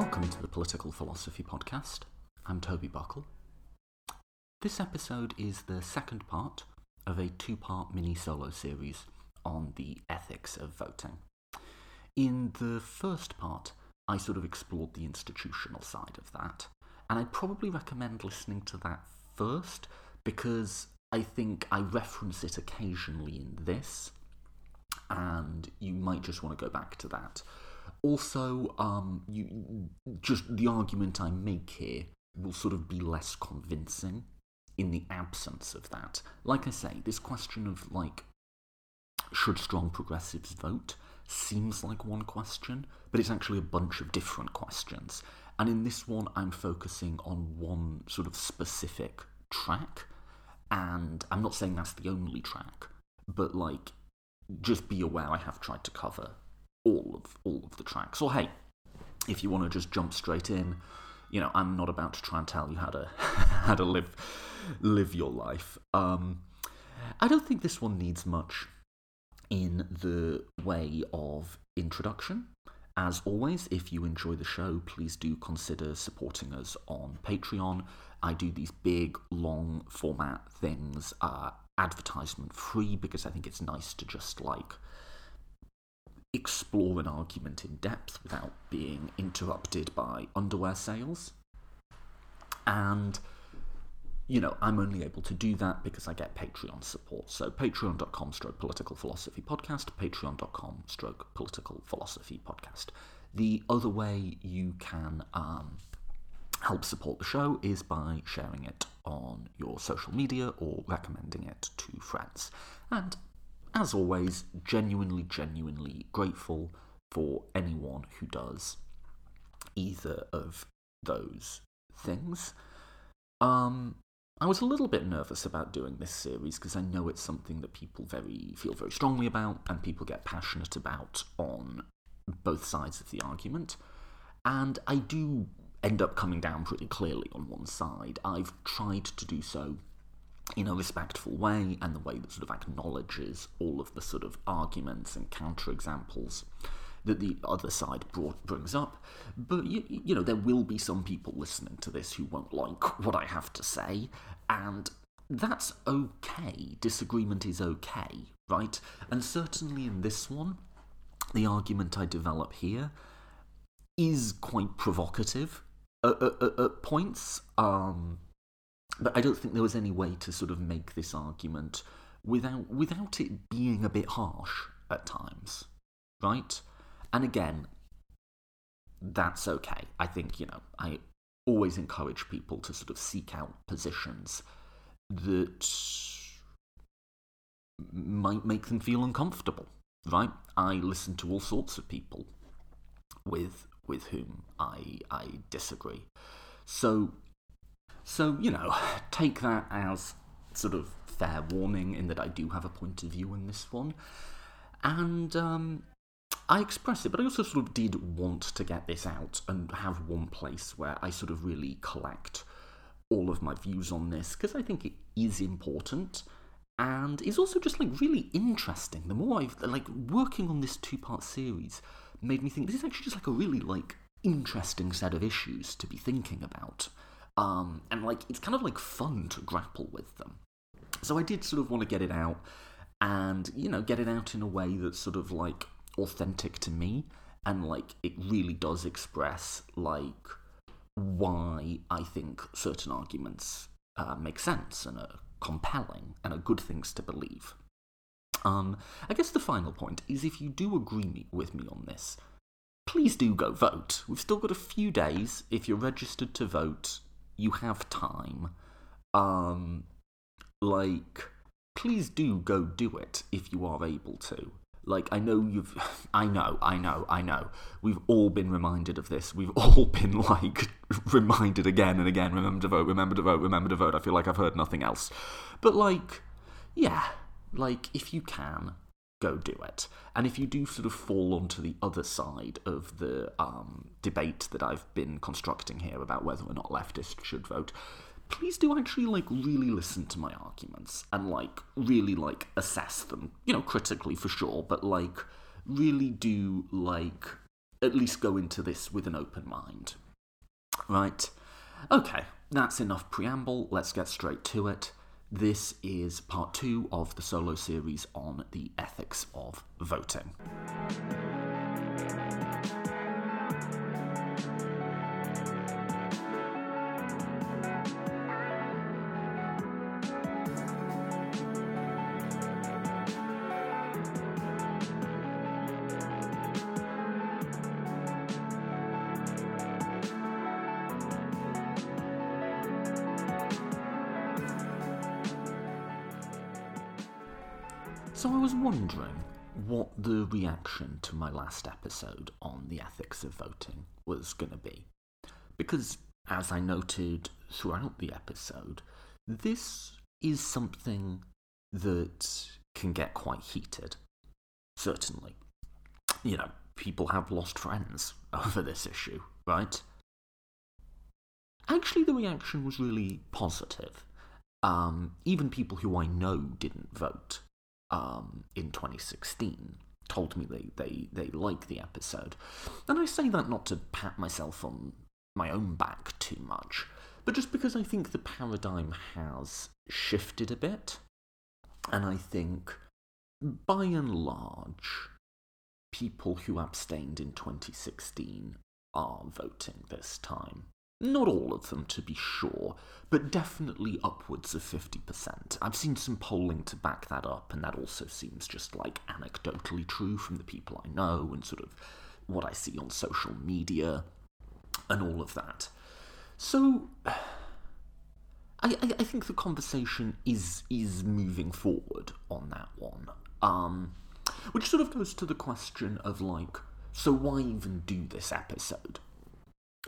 Welcome to the Political Philosophy Podcast. I'm Toby Buckle. This episode is the second part of a two part mini solo series on the ethics of voting. In the first part, I sort of explored the institutional side of that, and I'd probably recommend listening to that first because I think I reference it occasionally in this, and you might just want to go back to that. Also, um, you just the argument I make here will sort of be less convincing in the absence of that. Like I say, this question of like should strong progressives vote seems like one question, but it's actually a bunch of different questions. And in this one, I'm focusing on one sort of specific track, and I'm not saying that's the only track, but like just be aware I have tried to cover all of all of the tracks. Or hey, if you want to just jump straight in, you know, I'm not about to try and tell you how to how to live live your life. Um, I don't think this one needs much in the way of introduction. As always, if you enjoy the show, please do consider supporting us on Patreon. I do these big, long format things, uh, advertisement free, because I think it's nice to just like explore an argument in depth without being interrupted by underwear sales. And, you know, I'm only able to do that because I get Patreon support. So patreon.com stroke political philosophy podcast, patreon.com stroke political philosophy podcast. The other way you can um, help support the show is by sharing it on your social media or recommending it to friends. And as always, genuinely, genuinely grateful for anyone who does either of those things. Um, I was a little bit nervous about doing this series because I know it's something that people very feel very strongly about and people get passionate about on both sides of the argument. And I do end up coming down pretty clearly on one side. I've tried to do so in a respectful way and the way that sort of acknowledges all of the sort of arguments and counterexamples that the other side brought, brings up. But, you, you know, there will be some people listening to this who won't like what I have to say, and that's okay. Disagreement is okay, right? And certainly in this one, the argument I develop here is quite provocative at, at, at points. Um, but I don't think there was any way to sort of make this argument without without it being a bit harsh at times, right? And again, that's okay. I think you know I always encourage people to sort of seek out positions that might make them feel uncomfortable, right? I listen to all sorts of people with with whom I I disagree. So so, you know, take that as sort of fair warning in that I do have a point of view in this one. And um, I express it, but I also sort of did want to get this out and have one place where I sort of really collect all of my views on this because I think it is important and is also just like really interesting. The more I've like working on this two part series made me think this is actually just like a really like interesting set of issues to be thinking about. Um, and like it's kind of like fun to grapple with them. So I did sort of want to get it out and, you know, get it out in a way that's sort of like authentic to me and like it really does express like why I think certain arguments uh, make sense and are compelling and are good things to believe. Um, I guess the final point is if you do agree with me on this, please do go vote. We've still got a few days. If you're registered to vote, you have time, um, like, please do go do it if you are able to. Like, I know you've, I know, I know, I know. We've all been reminded of this. We've all been, like, reminded again and again remember to vote, remember to vote, remember to vote. I feel like I've heard nothing else. But, like, yeah, like, if you can, go do it. And if you do sort of fall onto the other side of the um, debate that I've been constructing here about whether or not leftists should vote, please do actually like really listen to my arguments and like really like assess them, you know, critically for sure, but like really do like at least go into this with an open mind. Right? Okay, that's enough preamble. Let's get straight to it. This is part two of the solo series on the ethics of voting. Reaction to my last episode on the ethics of voting was going to be. Because, as I noted throughout the episode, this is something that can get quite heated. Certainly. You know, people have lost friends over this issue, right? Actually, the reaction was really positive. Um, even people who I know didn't vote um, in 2016 told me they, they, they like the episode. And I say that not to pat myself on my own back too much, but just because I think the paradigm has shifted a bit. And I think, by and large, people who abstained in 2016 are voting this time. Not all of them, to be sure, but definitely upwards of 50%. I've seen some polling to back that up, and that also seems just like anecdotally true from the people I know and sort of what I see on social media and all of that. So, I, I, think the conversation is is moving forward on that one. Um, which sort of goes to the question of like, so why even do this episode?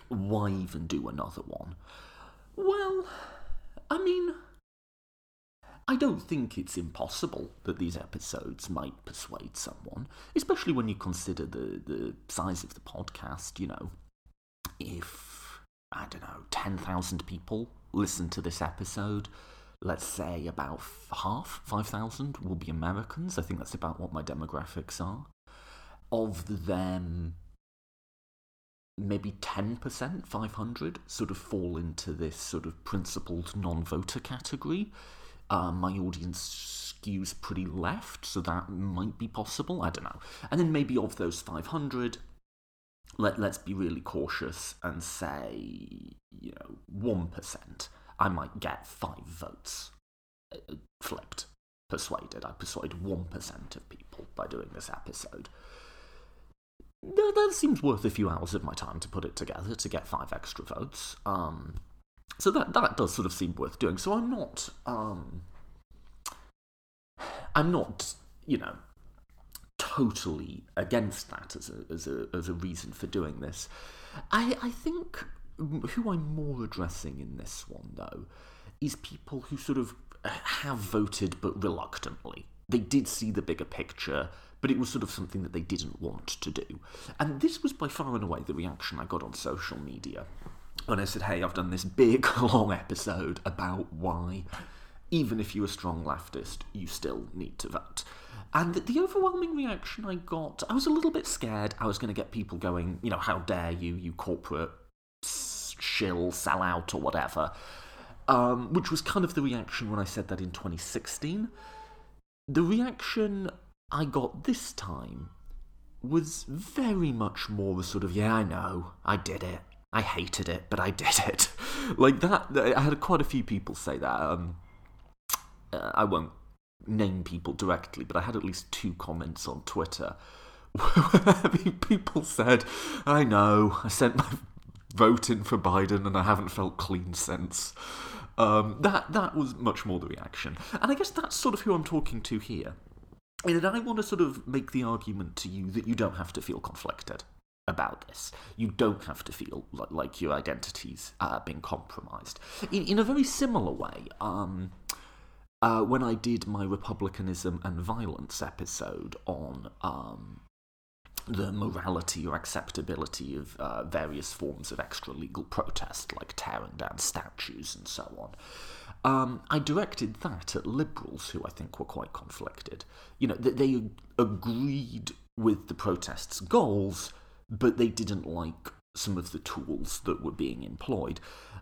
Why even do another one? Well, I mean, I don't think it's impossible that these episodes might persuade someone, especially when you consider the, the size of the podcast. You know, if, I don't know, 10,000 people listen to this episode, let's say about half, 5,000 will be Americans. I think that's about what my demographics are. Of them, maybe 10%, 500, sort of fall into this sort of principled non voter category. Uh, my audience skews pretty left, so that might be possible. I don't know. And then maybe of those 500, let, let's be really cautious and say, you know, 1%. I might get five votes uh, flipped, persuaded. I persuade 1% of people by doing this episode that, that seems worth a few hours of my time to put it together to get five extra votes. Um, so that that does sort of seem worth doing. So I'm not, um, I'm not, you know, totally against that as a as a as a reason for doing this. I I think who I'm more addressing in this one though is people who sort of have voted but reluctantly. They did see the bigger picture but it was sort of something that they didn't want to do. And this was by far and away the reaction I got on social media when I said, hey, I've done this big, long episode about why, even if you're a strong leftist, you still need to vote. And the overwhelming reaction I got, I was a little bit scared I was going to get people going, you know, how dare you, you corporate shill, sell out, or whatever. Um, which was kind of the reaction when I said that in 2016. The reaction I got this time was very much more a sort of, yeah, I know, I did it. I hated it, but I did it. like that, I had quite a few people say that. Um, uh, I won't name people directly, but I had at least two comments on Twitter where people said, I know, I sent my vote in for Biden and I haven't felt clean since. Um, that, that was much more the reaction. And I guess that's sort of who I'm talking to here. And I want to sort of make the argument to you that you don't have to feel conflicted about this. You don't have to feel like, like your identity's uh, being compromised. In, in a very similar way, um, uh, when I did my Republicanism and Violence episode on um, the morality or acceptability of uh, various forms of extra legal protest, like tearing down statues and so on. Um, I directed that at liberals who I think were quite conflicted. You know, they, they agreed with the protests' goals, but they didn't like some of the tools that were being employed.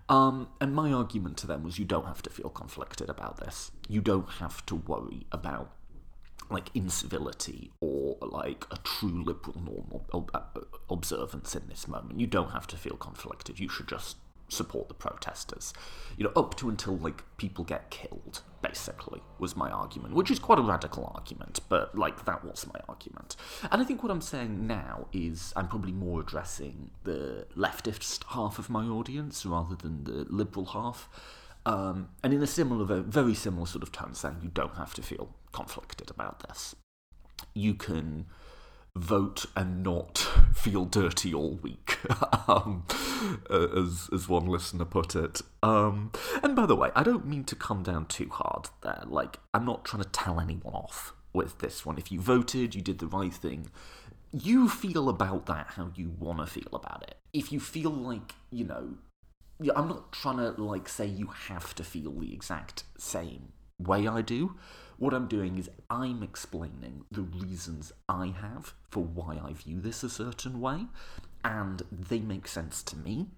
Um, and my argument to them was you don't have to feel conflicted about this. You don't have to worry about like incivility or like a true liberal normal observance in this moment. You don't have to feel conflicted. You should just support the protesters. You know, up to until like people get killed, basically, was my argument, which is quite a radical argument, but like that was my argument. And I think what I'm saying now is I'm probably more addressing the leftist half of my audience rather than the liberal half. Um, and in a similar, very similar sort of tone, saying you don't have to feel conflicted about this. You can vote and not feel dirty all week, um, as as one listener put it. Um, and by the way, I don't mean to come down too hard there. Like, I'm not trying to tell anyone off with this one. If you voted, you did the right thing. You feel about that how you want to feel about it. If you feel like, you know, I'm not trying to like say you have to feel the exact same way I do. What I'm doing is I'm explaining the reasons I have for why I view this a certain way, and they make sense to me,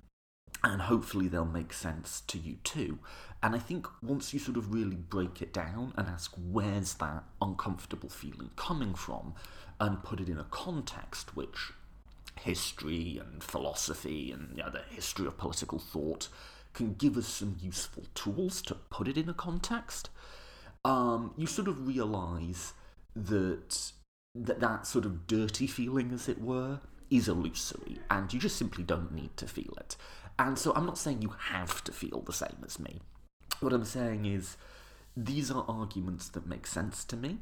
and hopefully they'll make sense to you too. And I think once you sort of really break it down and ask where's that uncomfortable feeling coming from, and put it in a context which history and philosophy and you know, the history of political thought can give us some useful tools to put it in a context um, you sort of realise that, that that sort of dirty feeling, as it were, is illusory, and you just simply don't need to feel it. And so I'm not saying you have to feel the same as me. What I'm saying is these are arguments that make sense to me,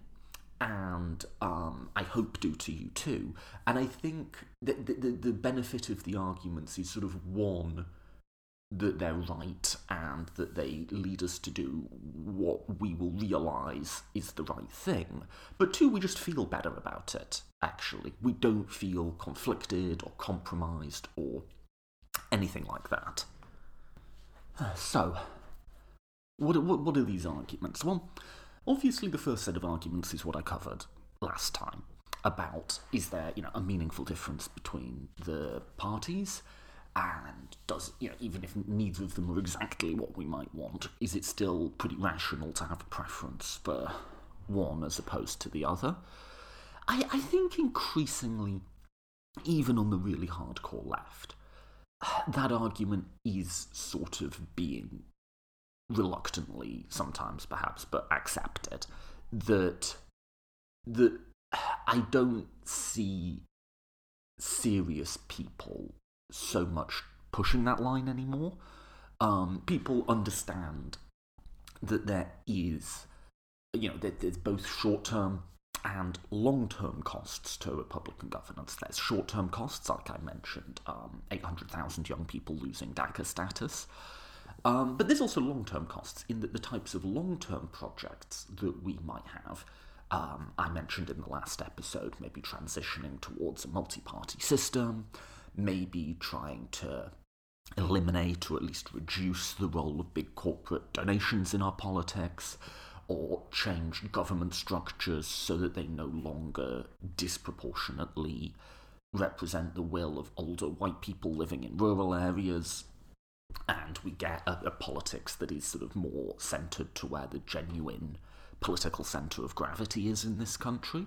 and um, I hope do to you too. And I think that the, the, the benefit of the arguments is sort of one that they're right and that they lead us to do what we will realise is the right thing. But two, we just feel better about it, actually. We don't feel conflicted or compromised or anything like that. So, what, what, what are these arguments? Well, obviously, the first set of arguments is what I covered last time about is there you know a meaningful difference between the parties and does you know even if neither of them are exactly what we might want is it still pretty rational to have a preference for one as opposed to the other? I, I think increasingly even on the really hardcore left that argument is sort of being reluctantly sometimes perhaps but accepted that that i don't see serious people so much pushing that line anymore. Um, people understand that there is, you know, that there's both short term and long term costs to Republican governance. There's short term costs, like I mentioned, um, 800,000 young people losing DACA status. Um, but there's also long term costs in that the types of long term projects that we might have. Um, I mentioned in the last episode, maybe transitioning towards a multi party system, maybe trying to eliminate or at least reduce the role of big corporate donations in our politics, or change government structures so that they no longer disproportionately represent the will of older white people living in rural areas. And we get a, a politics that is sort of more centred to where the genuine political centre of gravity is in this country.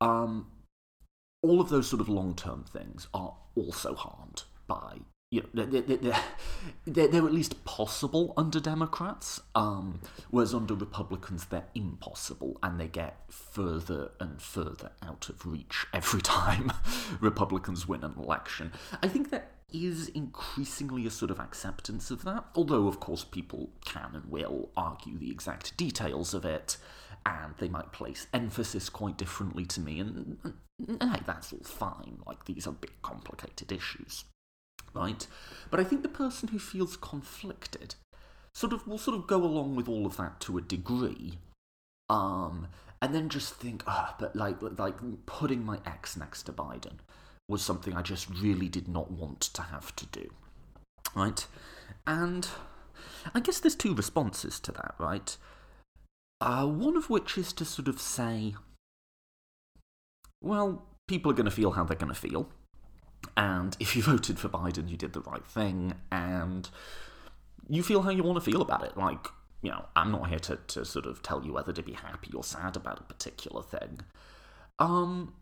Um, all of those sort of long term things are also harmed by you know, they're, they're, they're, they're, at least possible under Democrats, um, whereas under Republicans they're impossible, and they get further and further out of reach every time Republicans win an election. I think there is increasingly a sort of acceptance of that, although, of course, people can and will argue the exact details of it, and they might place emphasis quite differently to me, and, hey, that's all fine. Like, these are big, complicated issues, right? But I think the person who feels conflicted sort of will sort of go along with all of that to a degree, um, and then just think, ah, oh, but like, like putting my ex next to Biden was something I just really did not want to have to do, right? And I guess there's two responses to that, right? Uh, one of which is to sort of say, well, people are going to feel how they're going to feel. And if you voted for Biden, you did the right thing, and you feel how you want to feel about it. Like, you know, I'm not here to, to sort of tell you whether to be happy or sad about a particular thing. Um,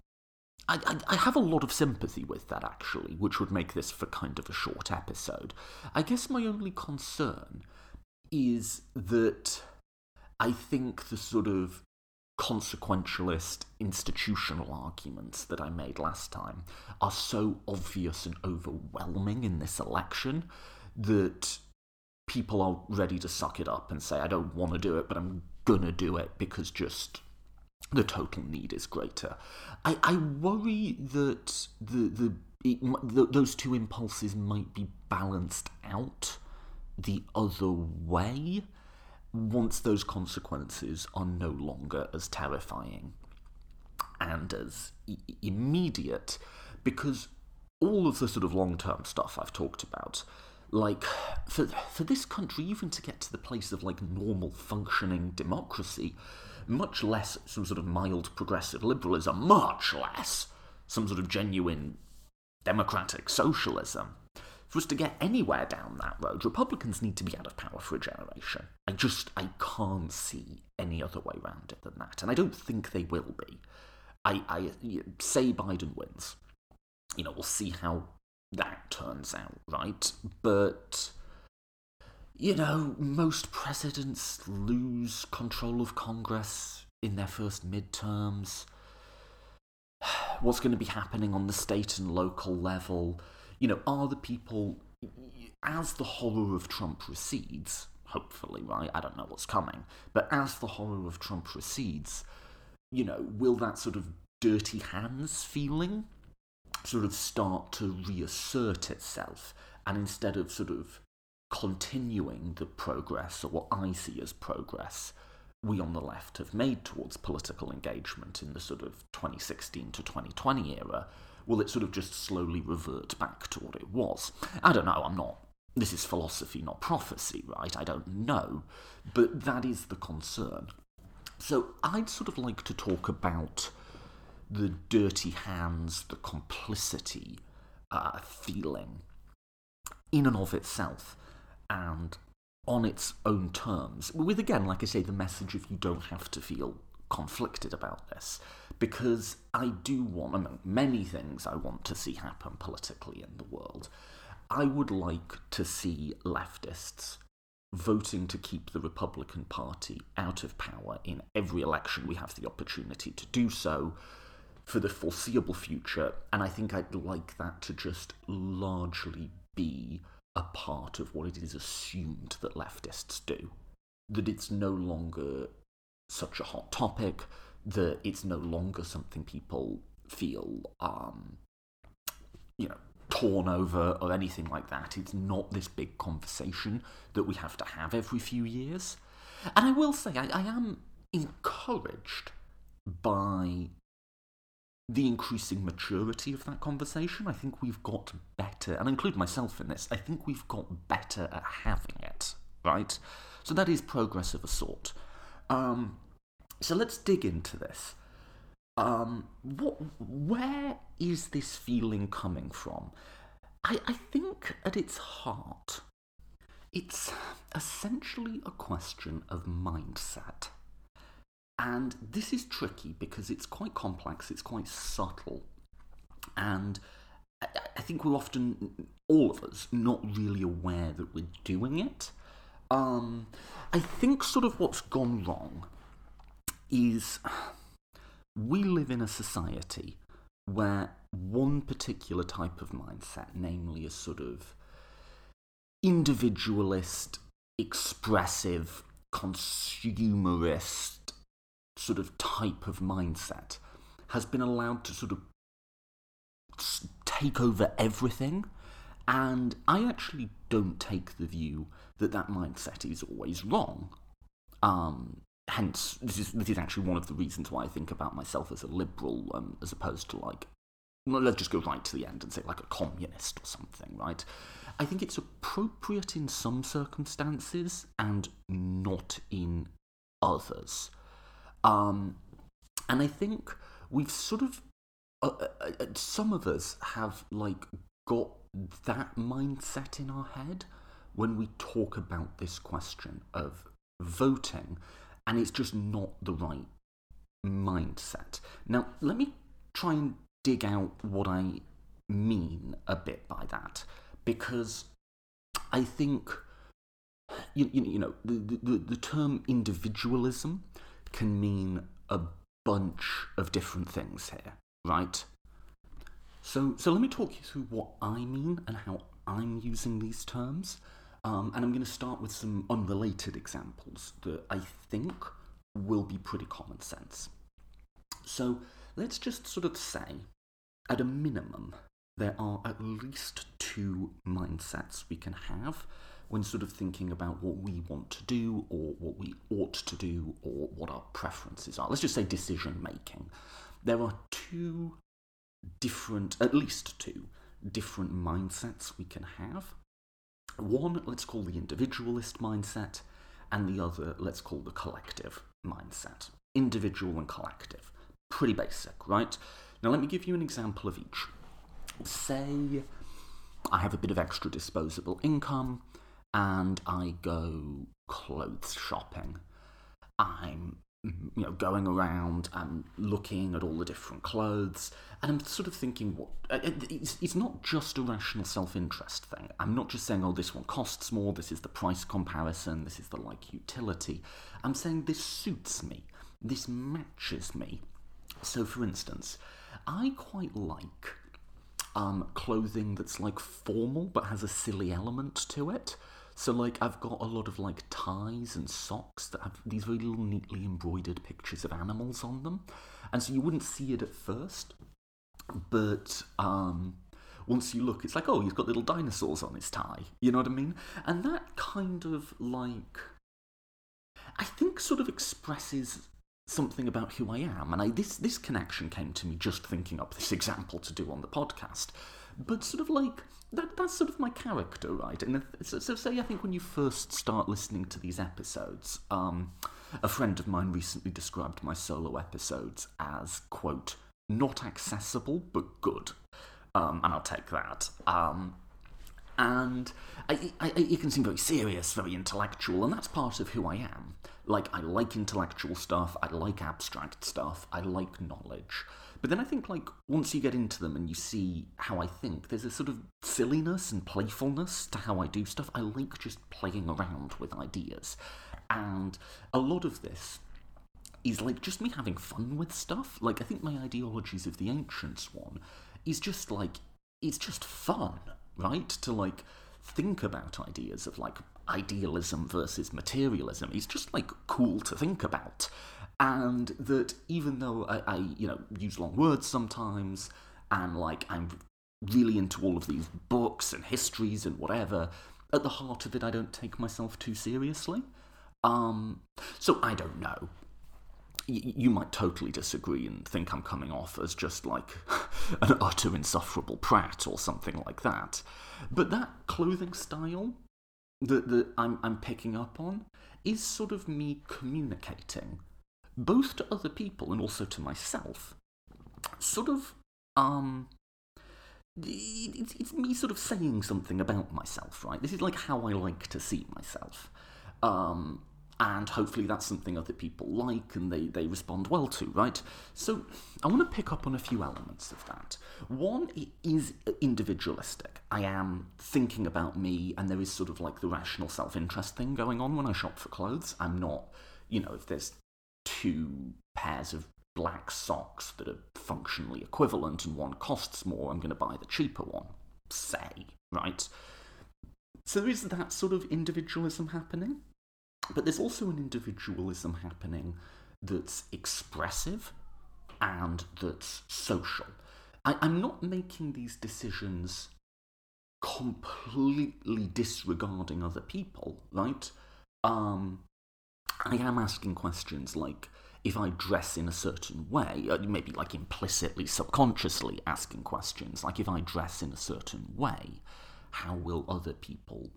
I, I, I have a lot of sympathy with that, actually, which would make this for kind of a short episode. I guess my only concern is that I think the sort of consequentialist institutional arguments that I made last time are so obvious and overwhelming in this election that people are ready to suck it up and say, I don't want to do it, but I'm gonna do it because just the total need is greater. I, I worry that the, the, it, those two impulses might be balanced out the other way once those consequences are no longer as terrifying and as I- immediate, because all of the sort of long term stuff I've talked about, like for for this country, even to get to the place of like normal functioning democracy, much less some sort of mild progressive liberalism, much less some sort of genuine democratic socialism. For us to get anywhere down that road, Republicans need to be out of power for a generation. I just, I can't see any other way around it than that. And I don't think they will be. I, I say Biden wins. You know, we'll see how that turns out, right? But, you know, most presidents lose control of Congress in their first midterms. What's going to be happening on the state and local level? You know, are the people, as the horror of Trump recedes, hopefully, right? I don't know what's coming, but as the horror of Trump recedes, you know, will that sort of dirty hands feeling sort of start to reassert itself? And instead of sort of continuing the progress, or what I see as progress, we on the left have made towards political engagement in the sort of 2016 to 2020 era, will it sort of just slowly revert back to what it was? I don't know, I'm not. This is philosophy, not prophecy, right? I don't know. But that is the concern. So I'd sort of like to talk about the dirty hands, the complicity uh, feeling in and of itself and on its own terms. With, again, like I say, the message of you don't have to feel conflicted about this because I do want, among many things I want to see happen politically in the world, I would like to see leftists voting to keep the Republican Party out of power in every election we have the opportunity to do so for the foreseeable future. And I think I'd like that to just largely be a part of what it is assumed that leftists do. That it's no longer such a hot topic that it's no longer something people feel, um, you know, torn over or anything like that. It's not this big conversation that we have to have every few years. And I will say, I, I am encouraged by the increasing maturity of that conversation. I think we've got better, and I include myself in this, I think we've got better at having it, right? So that is progress of a sort. Um, so let's dig into this. Um, what, where is this feeling coming from? I, I think at its heart, it's essentially a question of mindset. And this is tricky because it's quite complex, it's quite subtle. And I, I think we're often, all of us, not really aware that we're doing it. Um, I think sort of what's gone wrong is we live in a society where one particular type of mindset, namely a sort of individualist, expressive, consumerist sort of type of mindset, has been allowed to sort of take over everything. And I actually don't take the view that that mindset is always wrong. Um, hence, this is this is actually one of the reasons why I think about myself as a liberal, um, as opposed to like, let's just go right to the end and say like a communist or something, right? I think it's appropriate in some circumstances and not in others. Um, and I think we've sort of uh, uh, uh some of us have like got that mindset in our head when we talk about this question of voting, and it's just not the right mindset. Now, let me try and dig out what I mean a bit by that, because I think you, you, know the, the, the term individualism can mean a bunch of different things here, right? So, so let me talk you through what I mean and how I'm using these terms. Um, and I'm going to start with some unrelated examples that I think will be pretty common sense. So let's just sort of say, at a minimum, there are at least two mindsets we can have when sort of thinking about what we want to do or what we ought to do or what our preferences are. Let's just say decision making. There are two different, at least two, different mindsets we can have. One, let's call the individualist mindset, and the other, let's call the collective mindset. Individual and collective. Pretty basic, right? Now, let me give you an example of each. Say I have a bit of extra disposable income and I go clothes shopping. I'm you know going around and looking at all the different clothes. And i'm sort of thinking what uh, it's, it's not just a rational self-interest thing. I'm not just saying oh this one costs more this is the price comparison this is the like utility. I'm saying this suits me. This matches me. So for instance i quite like um, clothing that's like formal but has a silly element to it so like I've got a lot of like ties and socks that have these very little neatly embroidered pictures of animals on them. And so you wouldn't see it at first. But um once you look, it's like, oh, he's got little dinosaurs on his tie. You know what I mean? And that kind of like I think sort of expresses something about who I am. And I, this this connection came to me just thinking up this example to do on the podcast but sort of like that, that's sort of my character, right? And so, so, say I think when you first start listening to these episodes, um, a friend of mine recently described my solo episodes as quote not accessible but good, um, and I'll take that. Um, and I, I, it can seem very serious, very intellectual, and that's part of who I am. Like, I like intellectual stuff, I like abstract stuff, I like knowledge. But then I think, like, once you get into them and you see how I think, there's a sort of silliness and playfulness to how I do stuff. I like just playing around with ideas. And a lot of this is like just me having fun with stuff. Like, I think my ideologies of the ancients one is just like, it's just fun, right? To like think about ideas of like idealism versus materialism. It's just like cool to think about and that even though I, I, you know use long words sometimes and like i'm really into all of these books and histories and whatever at the heart of it i don't take myself too seriously. Um so i don't know. You might totally disagree and think i'm coming off as just like an utter insufferable prat or something like that. But that clothing style that, that I'm, I'm picking up on is sort of me communicating both to other people and also to myself, sort of, um, it's, it's me sort of saying something about myself, right? This is like how I like to see myself. Um, and hopefully that's something other people like and they, they respond well to, right? So I want to pick up on a few elements of that. One is individualistic. I am thinking about me, and there is sort of like the rational self interest thing going on when I shop for clothes. I'm not, you know, if there's two pairs of black socks that are functionally equivalent and one costs more, I'm going to buy the cheaper one, say, right? So there is that sort of individualism happening, but there's also an individualism happening that's expressive and that's social. I, am not making these decisions completely disregarding other people, right? Um, I am asking questions like if I dress in a certain way, uh, maybe like implicitly, subconsciously asking questions, like if I dress in a certain way, how will other people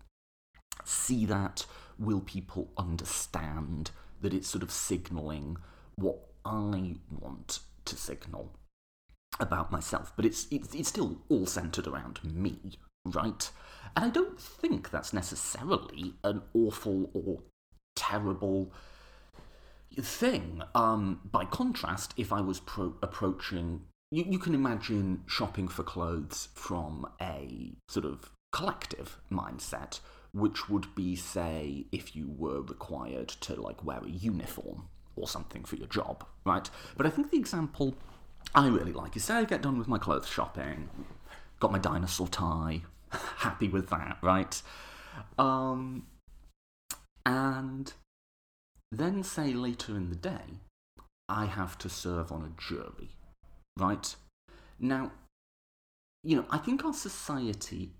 see that? Will people understand that it's sort of signaling what I want to signal? about myself, but it's, it's, it's still all centered around me, right? And I don't think that's necessarily an awful or terrible thing. Um, by contrast, if I was pro- approaching, you, you can imagine shopping for clothes from a sort of collective mindset, which would be, say, if you were required to like wear a uniform or something for your job, right? But I think the example I really like is say I get done with my clothes shopping, got my dinosaur tie, happy with that, right? Um, and then say later in the day, I have to serve on a jury, right? Now, you know, I think our society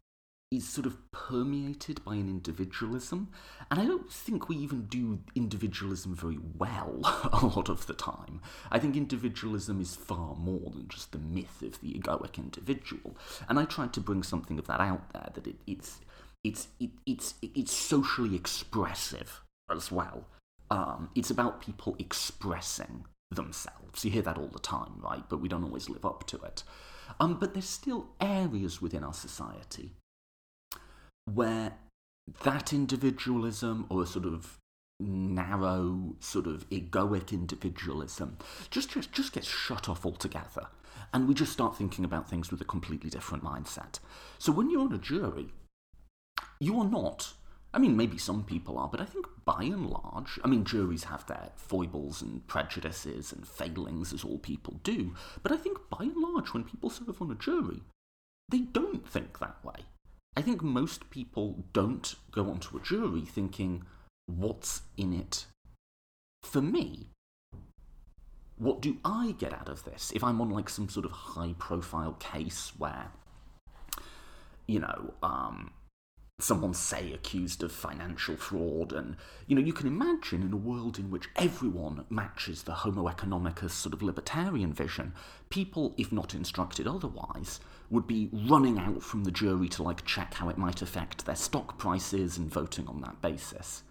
is sort of permeated by an individualism, and I don't think we even do individualism very well a lot of the time. I think individualism is far more than just the myth of the egoic individual, and I tried to bring something of that out there. That it, it's it's it, it's it's socially expressive as well. Um, it's about people expressing themselves. You hear that all the time, right? But we don't always live up to it. Um, but there's still areas within our society where that individualism or a sort of narrow sort of egoic individualism just, just just gets shut off altogether and we just start thinking about things with a completely different mindset so when you're on a jury you are not I mean, maybe some people are, but I think by and large, I mean, juries have their foibles and prejudices and failings, as all people do, but I think by and large, when people serve on a jury, they don't think that way. I think most people don't go onto a jury thinking, what's in it for me? What do I get out of this? If I'm on like some sort of high profile case where, you know, um, someone say accused of financial fraud and you know you can imagine in a world in which everyone matches the homo economicus sort of libertarian vision people if not instructed otherwise would be running out from the jury to like check how it might affect their stock prices and voting on that basis.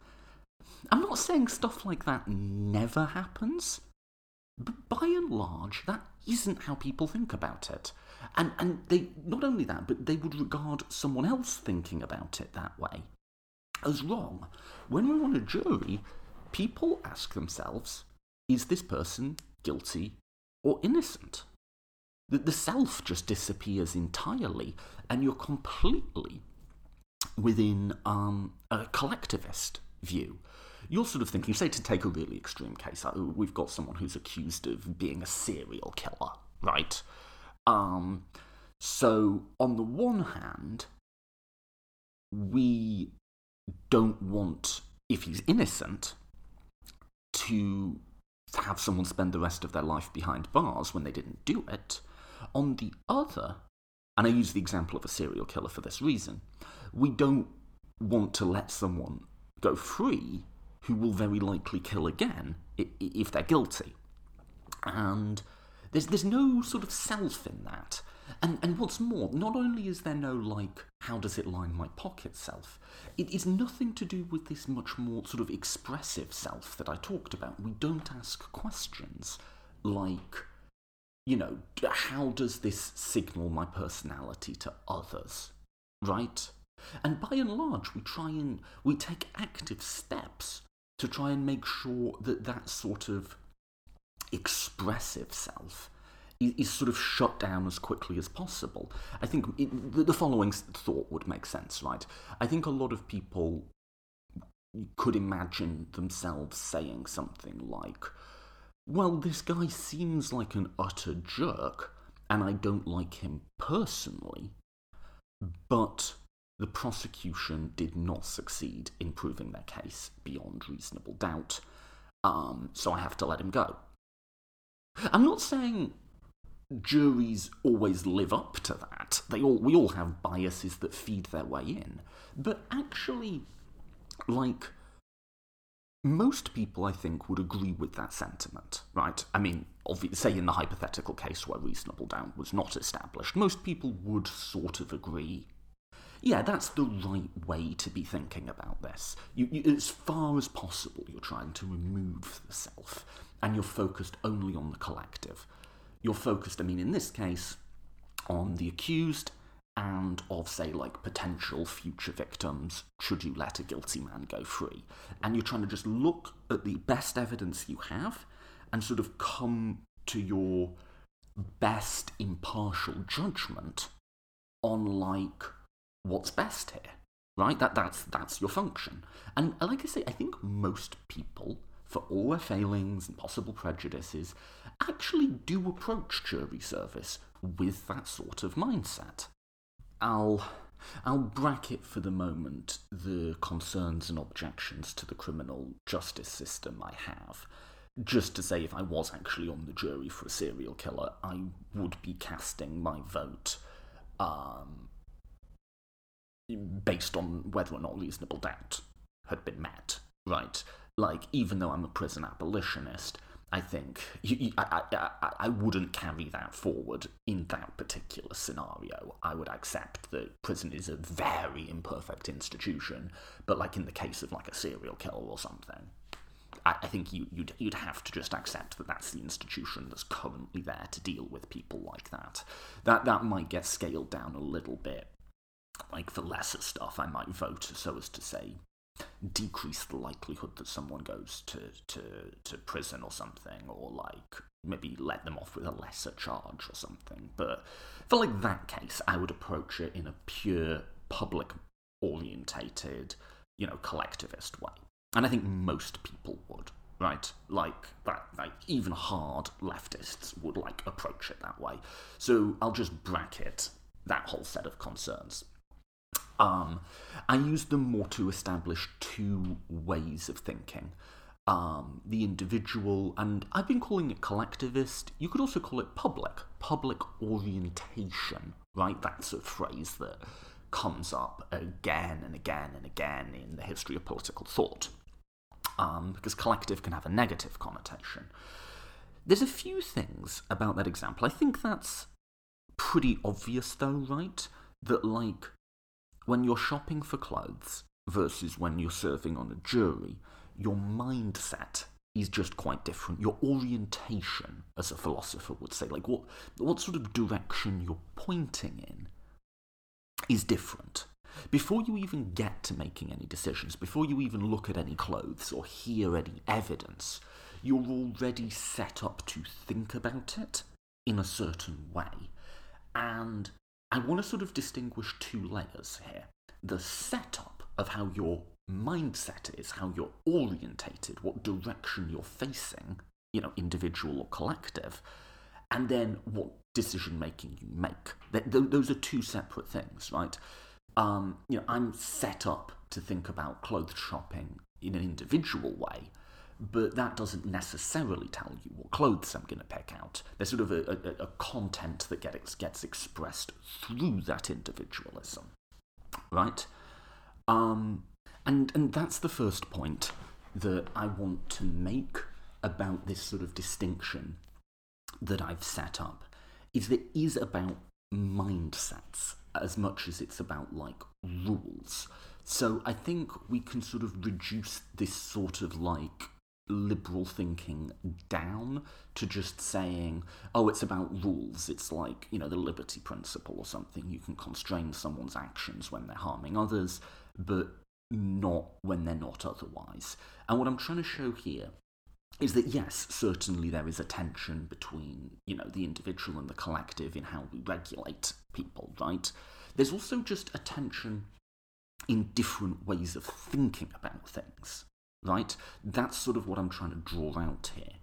I'm not saying stuff like that never happens but by and large that isn't how people think about it and, and they, not only that, but they would regard someone else thinking about it that way as wrong. When we're on a jury, people ask themselves, is this person guilty or innocent? The, the self just disappears entirely, and you're completely within um, a collectivist view. You're sort of thinking, say, to take a really extreme case, we've got someone who's accused of being a serial killer, right? Um, so, on the one hand, we don't want, if he's innocent, to have someone spend the rest of their life behind bars when they didn't do it. On the other, and I use the example of a serial killer for this reason, we don't want to let someone go free who will very likely kill again if they're guilty. And there's, there's no sort of self in that. And, and what's more, not only is there no, like, how does it line my pocket self, it is nothing to do with this much more sort of expressive self that I talked about. We don't ask questions like, you know, how does this signal my personality to others? Right? And by and large, we try and we take active steps to try and make sure that that sort of expressive self is sort of shut down as quickly as possible. I think it, the following thought would make sense, right? I think a lot of people could imagine themselves saying something like, well, this guy seems like an utter jerk, and I don't like him personally, but the prosecution did not succeed in proving their case beyond reasonable doubt, um, so I have to let him go. I'm not saying juries always live up to that. They all we all have biases that feed their way in. But actually like most people, I think, would agree with that sentiment, right? I mean, say in the hypothetical case where reasonable doubt was not established, most people would sort of agree. Yeah, that's the right way to be thinking about this. You, you, as far as possible, you're trying to remove the self, and you're focused only on the collective you're focused, I mean, in this case, on the accused and of, say, like potential future victims should you let a guilty man go free. And you're trying to just look at the best evidence you have and sort of come to your best impartial judgment on, like, what's best here. Right? That, that's, that's your function. And like I say, I think most people, for all their failings and possible prejudices, actually do approach jury service with that sort of mindset. I'll I'll bracket for the moment the concerns and objections to the criminal justice system I have. Just to say, if I was actually on the jury for a serial killer, I would be casting my vote um, based on whether or not reasonable doubt had been met. Right? Like, even though I'm a prison abolitionist, I think you, you, I, I, I wouldn't carry that forward in that particular scenario. I would accept that prison is a very imperfect institution, but like in the case of like a serial killer or something, I, I think you, you'd, you'd have to just accept that that's the institution that's currently there to deal with people like that. That that might get scaled down a little bit. Like for lesser stuff, I might vote so as to say decrease the likelihood that someone goes to, to, to prison or something, or like maybe let them off with a lesser charge or something. But for like that case, I would approach it in a pure public orientated, you know, collectivist way. And I think most people would, right? Like that like even hard leftists would like approach it that way. So I'll just bracket that whole set of concerns. Um, I use them more to establish two ways of thinking. Um, the individual, and I've been calling it collectivist. You could also call it public, public orientation, right? That's a phrase that comes up again and again and again in the history of political thought, um, because collective can have a negative connotation. There's a few things about that example. I think that's pretty obvious, though, right? That, like, when you're shopping for clothes versus when you're serving on a jury, your mindset is just quite different. Your orientation, as a philosopher would say, like what, what sort of direction you're pointing in, is different. Before you even get to making any decisions, before you even look at any clothes or hear any evidence, you're already set up to think about it in a certain way. And I want to sort of distinguish two layers here the setup of how your mindset is, how you're orientated, what direction you're facing, you know, individual or collective, and then what decision making you make. Those are two separate things, right? Um, you know, I'm set up to think about clothes shopping in an individual way, but that doesn't necessarily tell you what clothes I'm going to pick out. There's sort of a, a, a content that gets, gets expressed through that individualism, right? Um, and, and that's the first point that I want to make about this sort of distinction that I've set up, is that it is about mindsets as much as it's about like rules. So I think we can sort of reduce this sort of like liberal thinking down to just saying, oh, it's about rules. It's like, you know, the liberty principle or something. You can constrain someone's actions when they're harming others, but not when they're not otherwise. And what I'm trying to show here is that yes, certainly there is a tension between, you know, the individual and the collective in how we regulate people, right? There's also just a tension in different ways of thinking about things right? That's sort of what I'm trying to draw out here.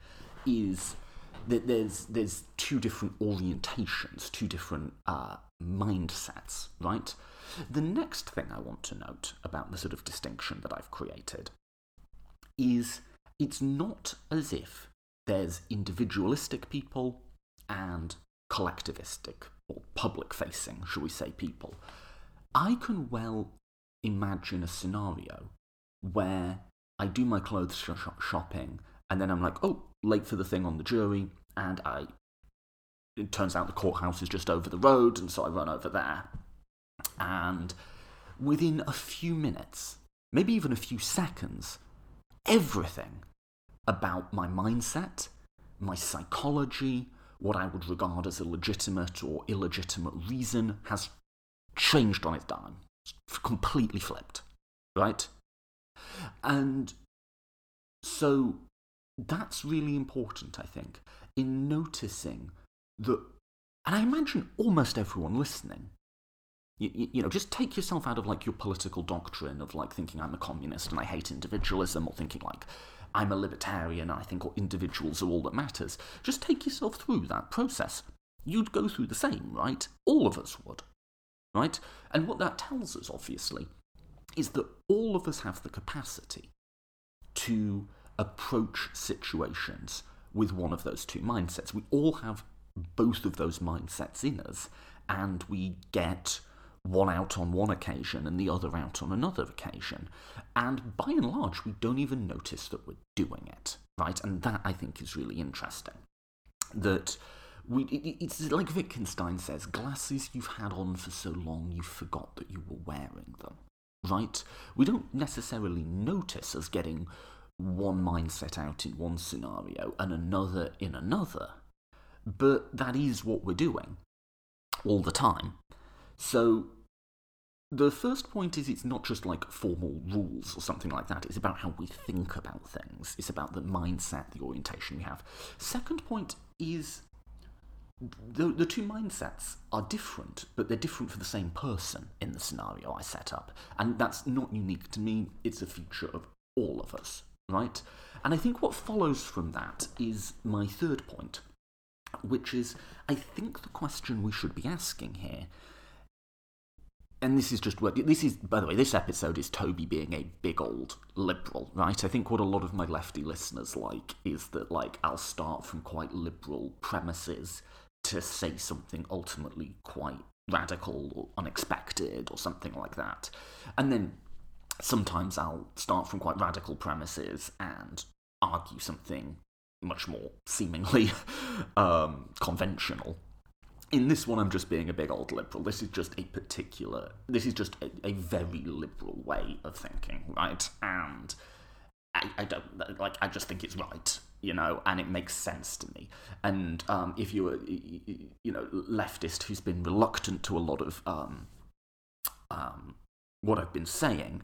Is that there's there's two different orientations, two different uh, mindsets, right? The next thing I want to note about the sort of distinction that I've created is it's not as if there's individualistic people and collectivistic or public facing, shall we say, people. I can well imagine a scenario where I do my clothes sh- shopping, and then I'm like, oh, late for the thing on the jury, and I. It turns out the courthouse is just over the road, and so I run over there. And within a few minutes, maybe even a few seconds, everything about my mindset, my psychology, what I would regard as a legitimate or illegitimate reason has changed on its dime, it's completely flipped, right? And so that's really important, I think, in noticing that, and I imagine almost everyone listening you, you, know, just take yourself out of like your political doctrine of like thinking I'm a communist and I hate individualism, or thinking like I'm a libertarian and I think or individuals are all that matters. Just take yourself through that process. You'd go through the same, right? All of us would, right? And what that tells us, obviously, is that all of us have the capacity to approach situations with one of those two mindsets. We all have both of those mindsets in us, and we get one out on one occasion and the other out on another occasion. And by and large, we don't even notice that we're doing it, right? And that I think is really interesting. That we, it, it's like Wittgenstein says glasses you've had on for so long you forgot that you were wearing them, right? We don't necessarily notice us getting one mindset out in one scenario and another in another, but that is what we're doing all the time. So the first point is it's not just like formal rules or something like that. It's about how we think about things. It's about the mindset, the orientation we have. Second point is the, the two mindsets are different, but they're different for the same person in the scenario I set up. And that's not unique to me, it's a feature of all of us, right? And I think what follows from that is my third point, which is I think the question we should be asking here and this is just what this is by the way this episode is toby being a big old liberal right i think what a lot of my lefty listeners like is that like i'll start from quite liberal premises to say something ultimately quite radical or unexpected or something like that and then sometimes i'll start from quite radical premises and argue something much more seemingly um, conventional in this one, I'm just being a big old liberal. This is just a particular, this is just a, a very liberal way of thinking, right? And I, I, don't, like, I just think it's right, you know, and it makes sense to me. And um, if you're, you know, leftist who's been reluctant to a lot of um, um, what I've been saying,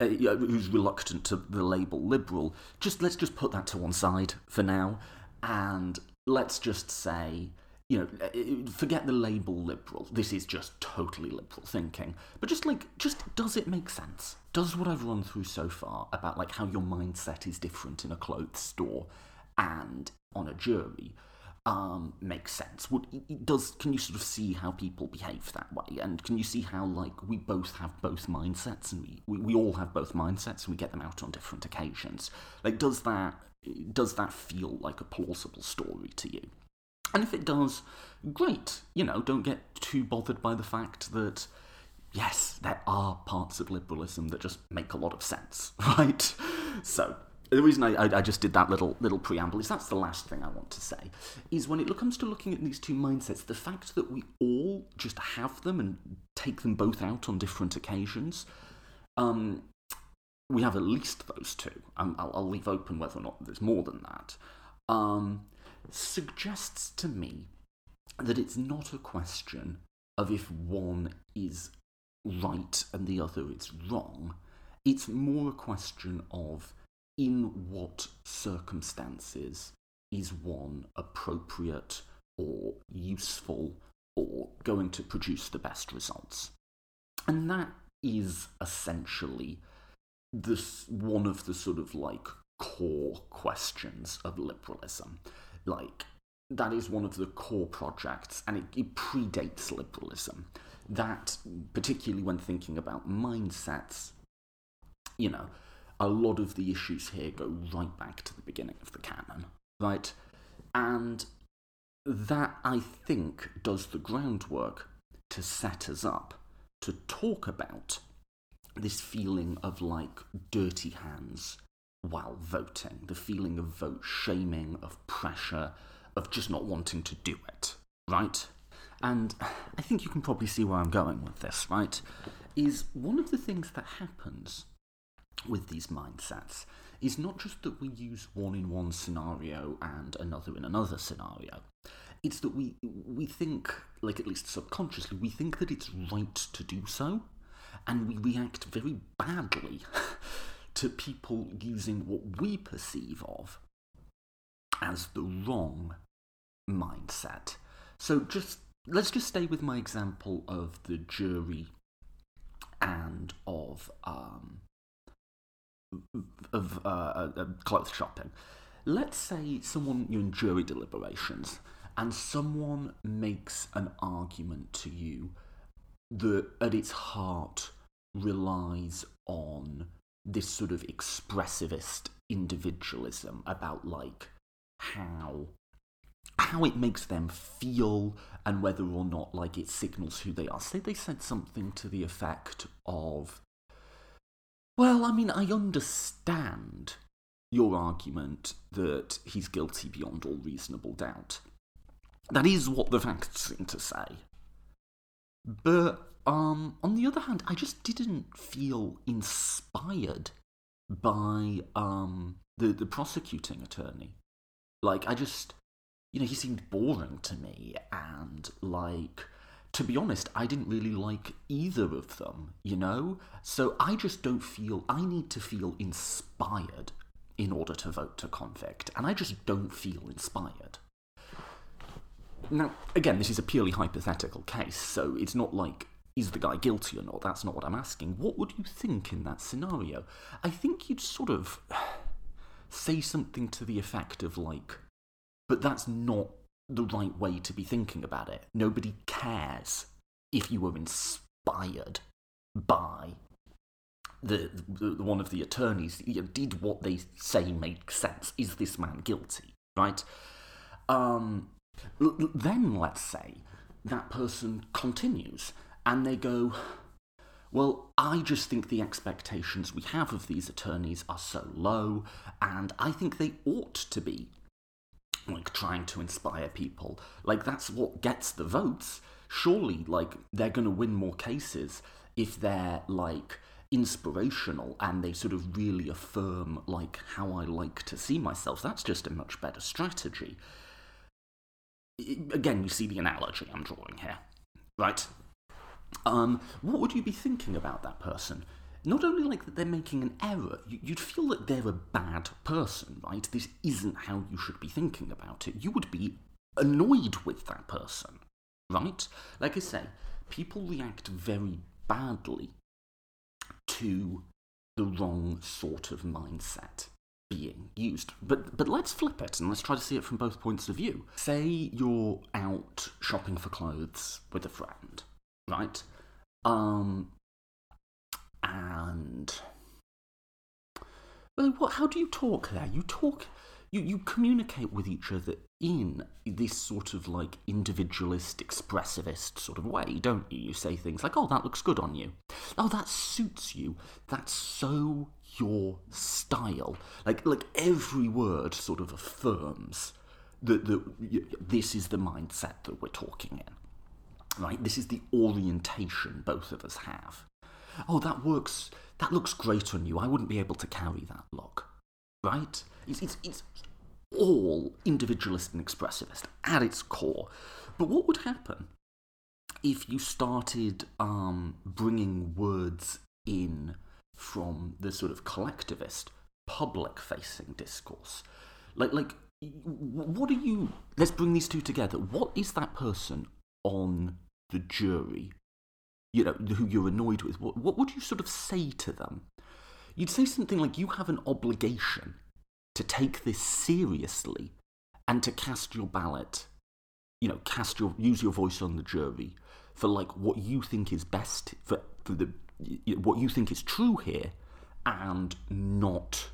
uh, who's reluctant to the label liberal, just let's just put that to one side for now, and let's just say you know, uh, forget the label liberal. This is just totally liberal thinking. But just like, just does it make sense? Does what I've run through so far about like how your mindset is different in a clothes store and on a jury um, make sense? Would it does? Can you sort of see how people behave that way? And can you see how like we both have both mindsets and we, we, we all have both mindsets and we get them out on different occasions? Like, does that does that feel like a plausible story to you? And if it does, great. You know, don't get too bothered by the fact that, yes, there are parts of liberalism that just make a lot of sense, right? So, the reason I, I, just did that little little preamble is that's the last thing I want to say is when it comes to looking at these two mindsets, the fact that we all just have them and take them both out on different occasions. Um, we have at least those two. I'll, I'll, leave open whether or not there's more than that. Um, suggests to me that it's not a question of if one is right and the other is wrong. It's more a question of in what circumstances is one appropriate or useful or going to produce the best results. And that is essentially this one of the sort of like core questions of liberalism like that is one of the core projects, and it, it predates liberalism. That, particularly when thinking about mindsets, you know, a lot of the issues here go right back to the beginning of the canon, right? And that, I think, does the groundwork to set us up to talk about this feeling of like dirty hands while voting. The feeling of vote shaming, of pressure, of just not wanting to do it, right? And I think you can probably see where I'm going with this, right? Is one of the things that happens with these mindsets is not just that we use one in one scenario and another in another scenario. it's that we we think, like at least subconsciously, we think that it's right to do so, and we react very badly to people using what we perceive of as the wrong mindset. So just let's just stay with my example of the jury and of um, of uh, uh, uh, clothes shopping. Let's say someone you're in jury deliberations and someone makes an argument to you that at its heart relies on this sort of expressivist individualism about like how how it makes them feel and whether or not like it signals who they are. Say they said something to the effect of well, I mean, I understand your argument that he's guilty beyond all reasonable doubt. That is what the facts seem to say. But um, on the other hand, I just didn't feel inspired by um, the the prosecuting attorney. Like I just, you know, he seemed boring to me, and like to be honest, I didn't really like either of them, you know? So I just don't feel, I need to feel inspired in order to vote to convict, and I just don't feel inspired. Now, again, this is a purely hypothetical case, so it's not like, is the guy guilty or not? That's not what I'm asking. What would you think in that scenario? I think you'd sort of say something to the effect of, like, but that's not the right way to be thinking about it. Nobody cares if you were inspired by the, the one of the attorneys. You know, did what they say make sense? Is this man guilty? Right. Um, l- then let's say that person continues and they go. Well, I just think the expectations we have of these attorneys are so low, and I think they ought to be like trying to inspire people. Like that's what gets the votes. Surely, like they're going to win more cases if they're like inspirational and they sort of really affirm like how I like to see myself. That's just a much better strategy. Again, you see the analogy I'm drawing here, right? Um, what would you be thinking about that person? Not only like that they're making an error, you'd feel that they're a bad person, right? This isn't how you should be thinking about it. You would be annoyed with that person, right? Like I say, people react very badly to the wrong sort of mindset being used. But but let's flip it and let's try to see it from both points of view. Say you're out shopping for clothes with a friend, right? Um and well, what? How do you talk there? You talk, you you communicate with each other in this sort of like individualist, expressivist sort of way, don't you? You say things like, "Oh, that looks good on you," "Oh, that suits you," "That's so your style." Like like every word sort of affirms that that this is the mindset that we're talking in. Right? This is the orientation both of us have oh, that works, that looks great on you. I wouldn't be able to carry that look. Right? It's, it's, it's all individualist and expressivist at its core. But what would happen if you started um, bringing words in from the sort of collectivist, public facing discourse? Like, like, what are you. Let's bring these two together. What is that person on the jury you know, who you're annoyed with, what, what would you sort of say to them? You'd say something like, you have an obligation to take this seriously and to cast your ballot, you know, cast your, use your voice on the jury for like what you think is best, for, for the, what you think is true here, and not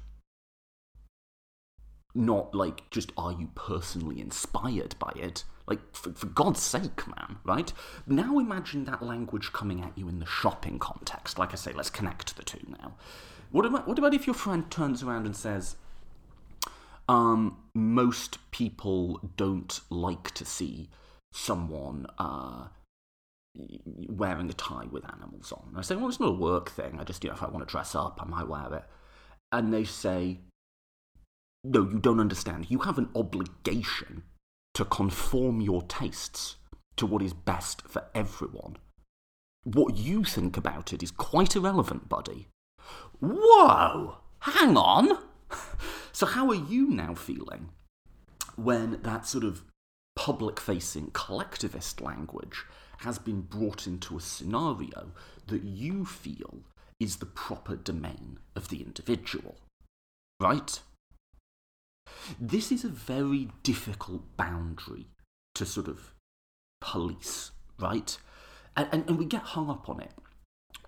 not like just are you personally inspired by it like for, for, god's sake man right now imagine that language coming at you in the shopping context like i say let's connect the two now what about what about if your friend turns around and says um, most people don't like to see someone uh, wearing a tie with animals on. I say, well, it's not a work thing. I just, you know, if I want to dress up, I might wear it. And they say, no, you don't understand. You have an obligation to conform your tastes to what is best for everyone, what you think about it is quite irrelevant, buddy. Whoa! Hang on! So, how are you now feeling when that sort of public facing collectivist language has been brought into a scenario that you feel is the proper domain of the individual? Right? This is a very difficult boundary to sort of police, right? And, and, and we get hung up on it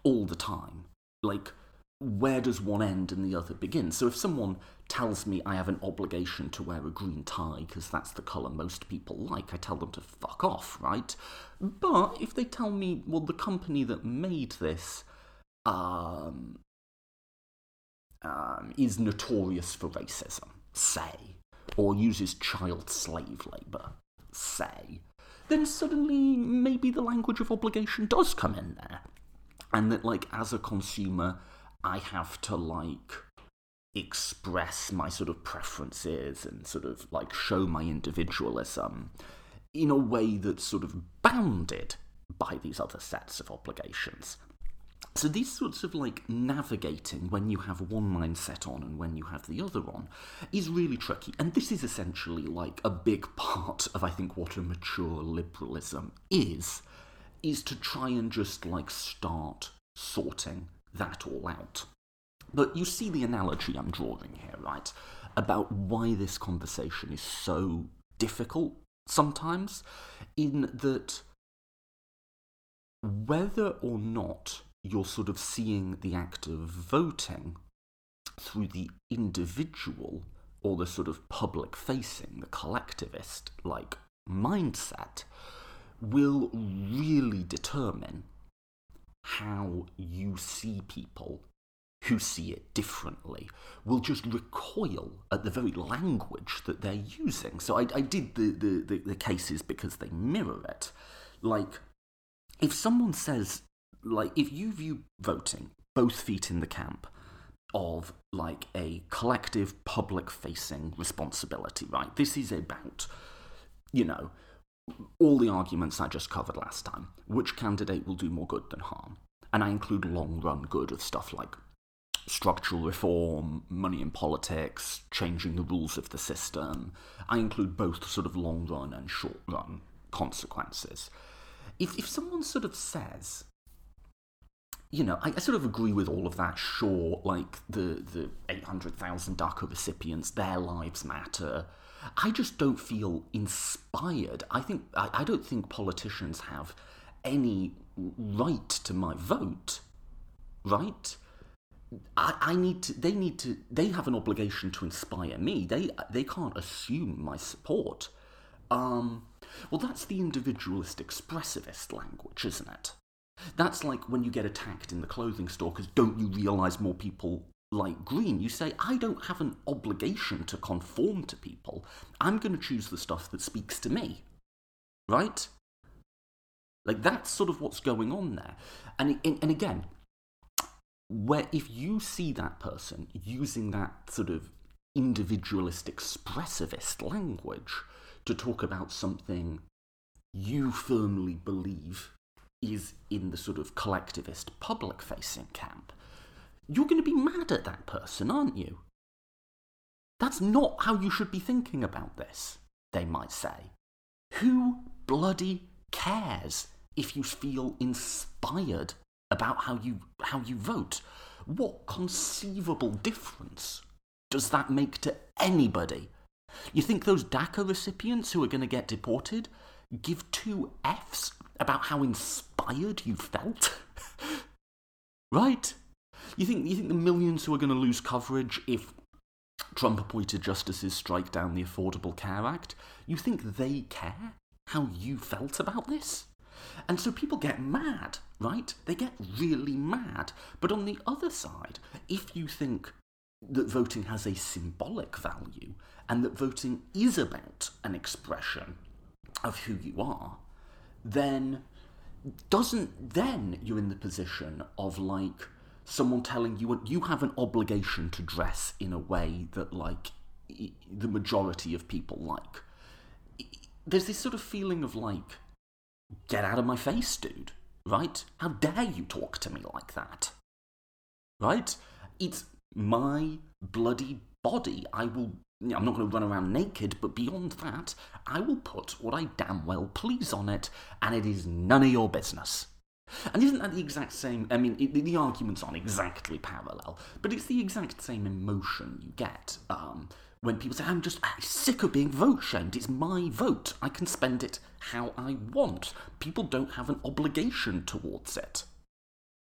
all the time. Like, where does one end and the other begin? So if someone tells me I have an obligation to wear a green tie because that's the colour most people like, I tell them to fuck off, right? But if they tell me, well, the company that made this um, um, is notorious for racism, say, or uses child slave labour, say, then suddenly maybe the language of obligation does come in there. And that, like, as a consumer, I have to, like, express my sort of preferences and sort of, like, show my individualism in a way that's sort of bounded by these other sets of obligations. So these sorts of like navigating when you have one mindset on and when you have the other on is really tricky. And this is essentially like a big part of I think what a mature liberalism is, is to try and just like start sorting that all out. But you see the analogy I'm drawing here, right? About why this conversation is so difficult sometimes, in that whether or not you're sort of seeing the act of voting through the individual or the sort of public facing, the collectivist like mindset will really determine how you see people who see it differently will just recoil at the very language that they're using. So I, I did the, the, the, the cases because they mirror it. Like, if someone says like if you view voting both feet in the camp of like a collective public facing responsibility, right? This is about, you know, all the arguments I just covered last time. Which candidate will do more good than harm? And I include long run good of stuff like structural reform, money in politics, changing the rules of the system. I include both sort of long run and short run consequences. If, if someone sort of says, you know, I, I, sort of agree with all of that. Sure, like the the eight hundred thousand DACA recipients, their lives matter. I just don't feel inspired. I think I, I don't think politicians have any right to my vote. Right? I, I need to. They need to. They have an obligation to inspire me. They they can't assume my support. Um, well, that's the individualist expressivist language, isn't it? That's like when you get attacked in the clothing store because don't you realise more people like green? You say, I don't have an obligation to conform to people. I'm going to choose the stuff that speaks to me. Right? Like that's sort of what's going on there. And, and again, where if you see that person using that sort of individualist expressivist language to talk about something you firmly believe is in the sort of collectivist public facing camp, you're going to be mad at that person, aren't you? That's not how you should be thinking about this, they might say. Who bloody cares if you feel inspired about how you, how you vote? What conceivable difference does that make to anybody? You think those DACA recipients who are going to get deported give two Fs about how inspired you felt? right? You think, you think the millions who are going to lose coverage if Trump appointed justices strike down the Affordable Care Act, you think they care how you felt about this? And so people get mad, right? They get really mad. But on the other side, if you think that voting has a symbolic value and that voting is about an expression of who you are, then doesn't then you're in the position of like someone telling you you have an obligation to dress in a way that like the majority of people like there's this sort of feeling of like, get out of my face, dude. Right? How dare you talk to me like that? Right? It's my bloody body. I will. I'm not going to run around naked, but beyond that, I will put what I damn well please on it, and it is none of your business. And isn't that the exact same? I mean, it, the arguments aren't exactly parallel, but it's the exact same emotion you get um, when people say, I'm just sick of being vote shamed. It's my vote. I can spend it how I want. People don't have an obligation towards it.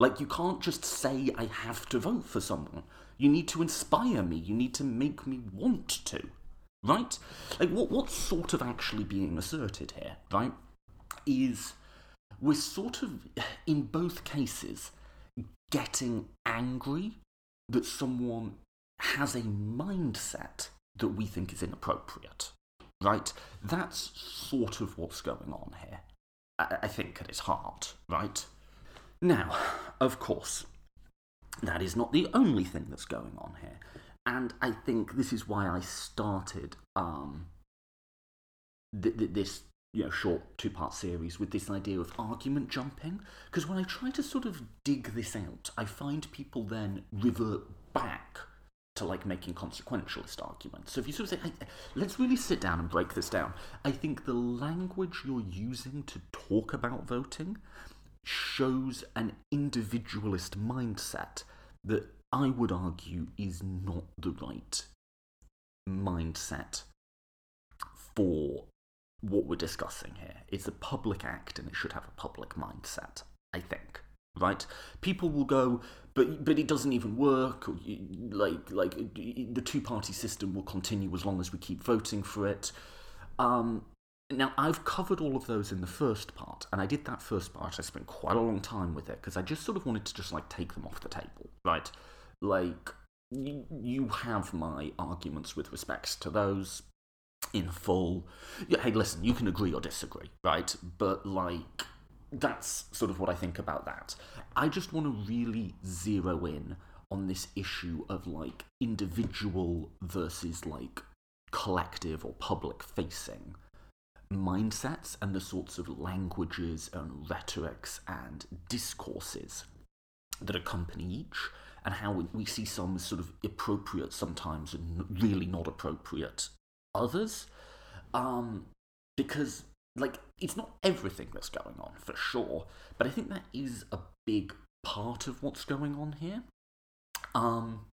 Like, you can't just say, I have to vote for someone. You need to inspire me. You need to make me want to. Right? Like, what, what's sort of actually being asserted here, right? Is we're sort of, in both cases, getting angry that someone has a mindset that we think is inappropriate. Right? That's sort of what's going on here, I, think, at its heart, right? Now, of course, that is not the only thing that's going on here. And I think this is why I started um, th- th- this you know, short two part series with this idea of argument jumping. Because when I try to sort of dig this out, I find people then revert back to like making consequentialist arguments. So if you sort of say, hey, let's really sit down and break this down, I think the language you're using to talk about voting shows an individualist mindset that I would argue is not the right mindset for what we're discussing here. It's a public act and it should have a public mindset, I think. Right? People will go, but but it doesn't even work. Or, like like the two party system will continue as long as we keep voting for it. Um, now I've covered all of those in the first part, and I did that first part. I spent quite a long time with it because I just sort of wanted to just like take them off the table, right? Like you, you have my arguments with respects to those in full. Yeah, hey, listen, you can agree or disagree, right? But like, that's sort of what I think about that. I just want to really zero in on this issue of like individual versus like collective or public facing mindsets and the sorts of languages and rhetorics and discourses that accompany each and how we see some sort of appropriate sometimes and really not appropriate others. Um, because, like, it's not everything that's going on, for sure, but I think that is a big part of what's going on here. Um,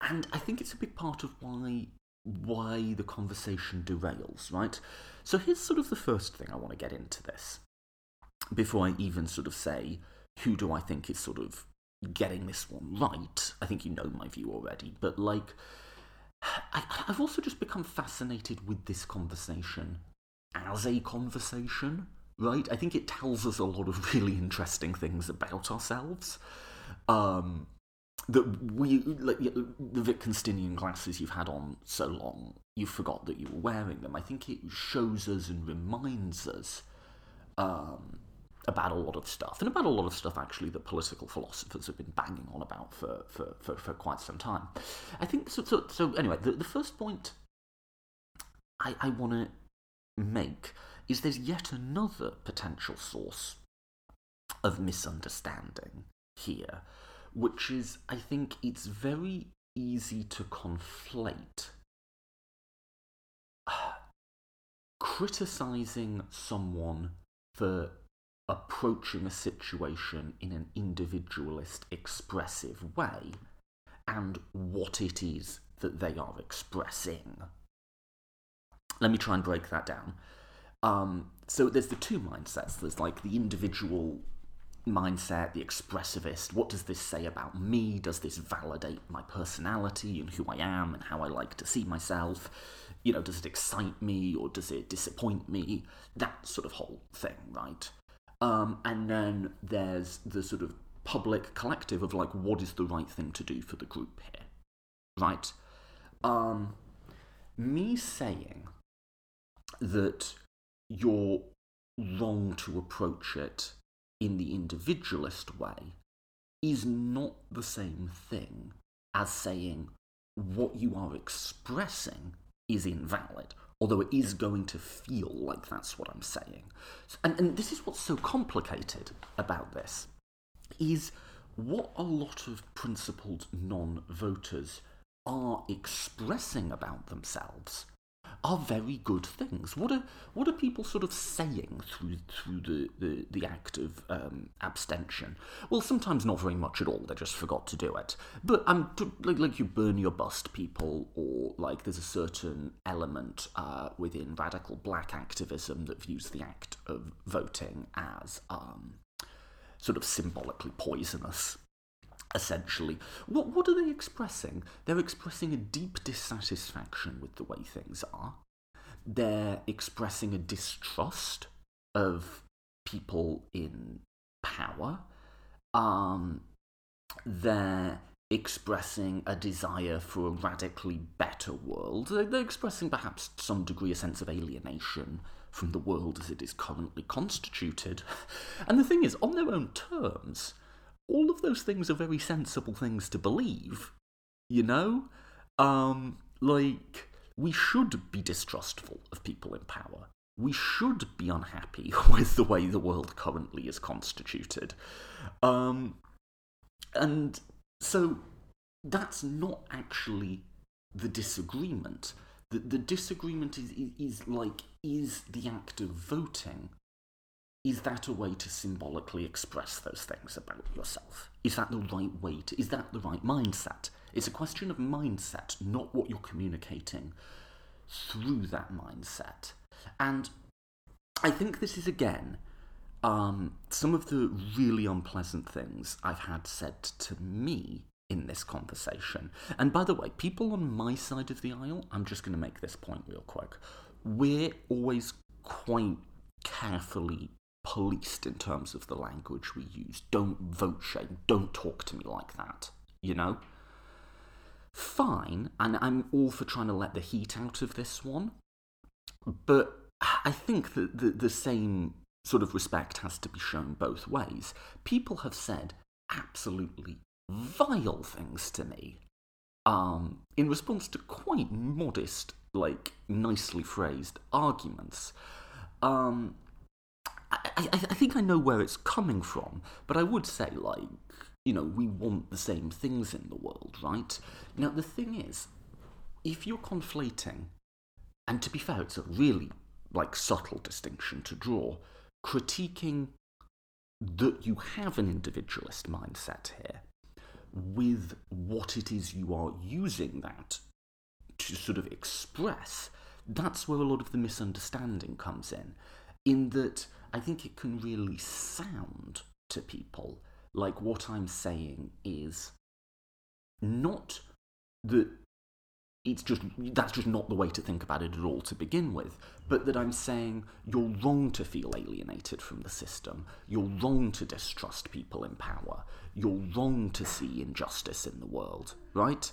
and I think it's a big part of why why the conversation derails, right? So here's sort of the first thing I want to get into this before I even sort of say who do I think is sort of getting this one right. I think you know my view already, but like I, have also just become fascinated with this conversation as a conversation, right? I think it tells us a lot of really interesting things about ourselves. Um, that we, like the Wittgensteinian glasses you've had on so long, you forgot that you were wearing them. I think it shows us and reminds us um, about a lot of stuff, and about a lot of stuff actually that political philosophers have been banging on about for, for, for, for quite some time. I think so. So, so anyway, the, the first point I, I want to make is there's yet another potential source of misunderstanding here, which is I think it's very easy to conflate criticizing someone for approaching a situation in an individualist, expressive way and what it is that they are expressing. Let me try and break that down. Um, so there's the two mindsets. There's like the individual mindset, the expressivist. What does this say about me? Does this validate my personality and who I am and how I like to see myself? You know, does it excite me or does it disappoint me? That sort of whole thing, right? Um, and then there's the sort of public collective of like, what is the right thing to do for the group here? Right? Um, me saying that you're wrong to approach it in the individualist way is not the same thing as saying what you are expressing is invalid although it is going to feel like that's what I'm saying. And, and this is what's so complicated about this, is what a lot of principled non-voters are expressing about themselves are very good things. What are what are people sort of saying through through the, the, the act of um, abstention? Well, sometimes not very much at all. They just forgot to do it. But um, like like you Bernie or Bust people, or like there's a certain element uh, within radical black activism that views the act of voting as um, sort of symbolically poisonous essentially. What, what are they expressing? They're expressing a deep dissatisfaction with the way things are. They're expressing a distrust of people in power. Um, they're expressing a desire for a radically better world. They're expressing perhaps to some degree a sense of alienation from the world as it is currently constituted. And the thing is, on their own terms, all of those things are very sensible things to believe. You know? Um, like, we should be distrustful of people in power. We should be unhappy with the way the world currently is constituted. Um, and so that's not actually the disagreement. The, the disagreement is, is, is like, is the act of voting is that a way to symbolically express those things about yourself? Is that the right way to, is that the right mindset? It's a question of mindset, not what you're communicating through that mindset. And I think this is again um, some of the really unpleasant things I've had said to me in this conversation. And by the way, people on my side of the aisle, I'm just going to make this point real quick. We're always quite carefully policed in terms of the language we use. Don't vote shame. Don't talk to me like that. You know? Fine, and I'm all for trying to let the heat out of this one, but I think that the, the same sort of respect has to be shown both ways. People have said absolutely vile things to me um, in response to quite modest, like nicely phrased arguments. Um, I, I, think I know where it's coming from, but I would say, like, you know, we want the same things in the world, right? Now, the thing is, if you're conflating, and to be fair, it's a really, like, subtle distinction to draw, critiquing that you have an individualist mindset here with what it is you are using that to sort of express, that's where a lot of the misunderstanding comes in. In that, I think it can really sound to people like what I'm saying is not that it's just that's just not the way to think about it at all to begin with but that i'm saying you're wrong to feel alienated from the system. You're wrong to distrust people in power. You're wrong to see injustice in the world right?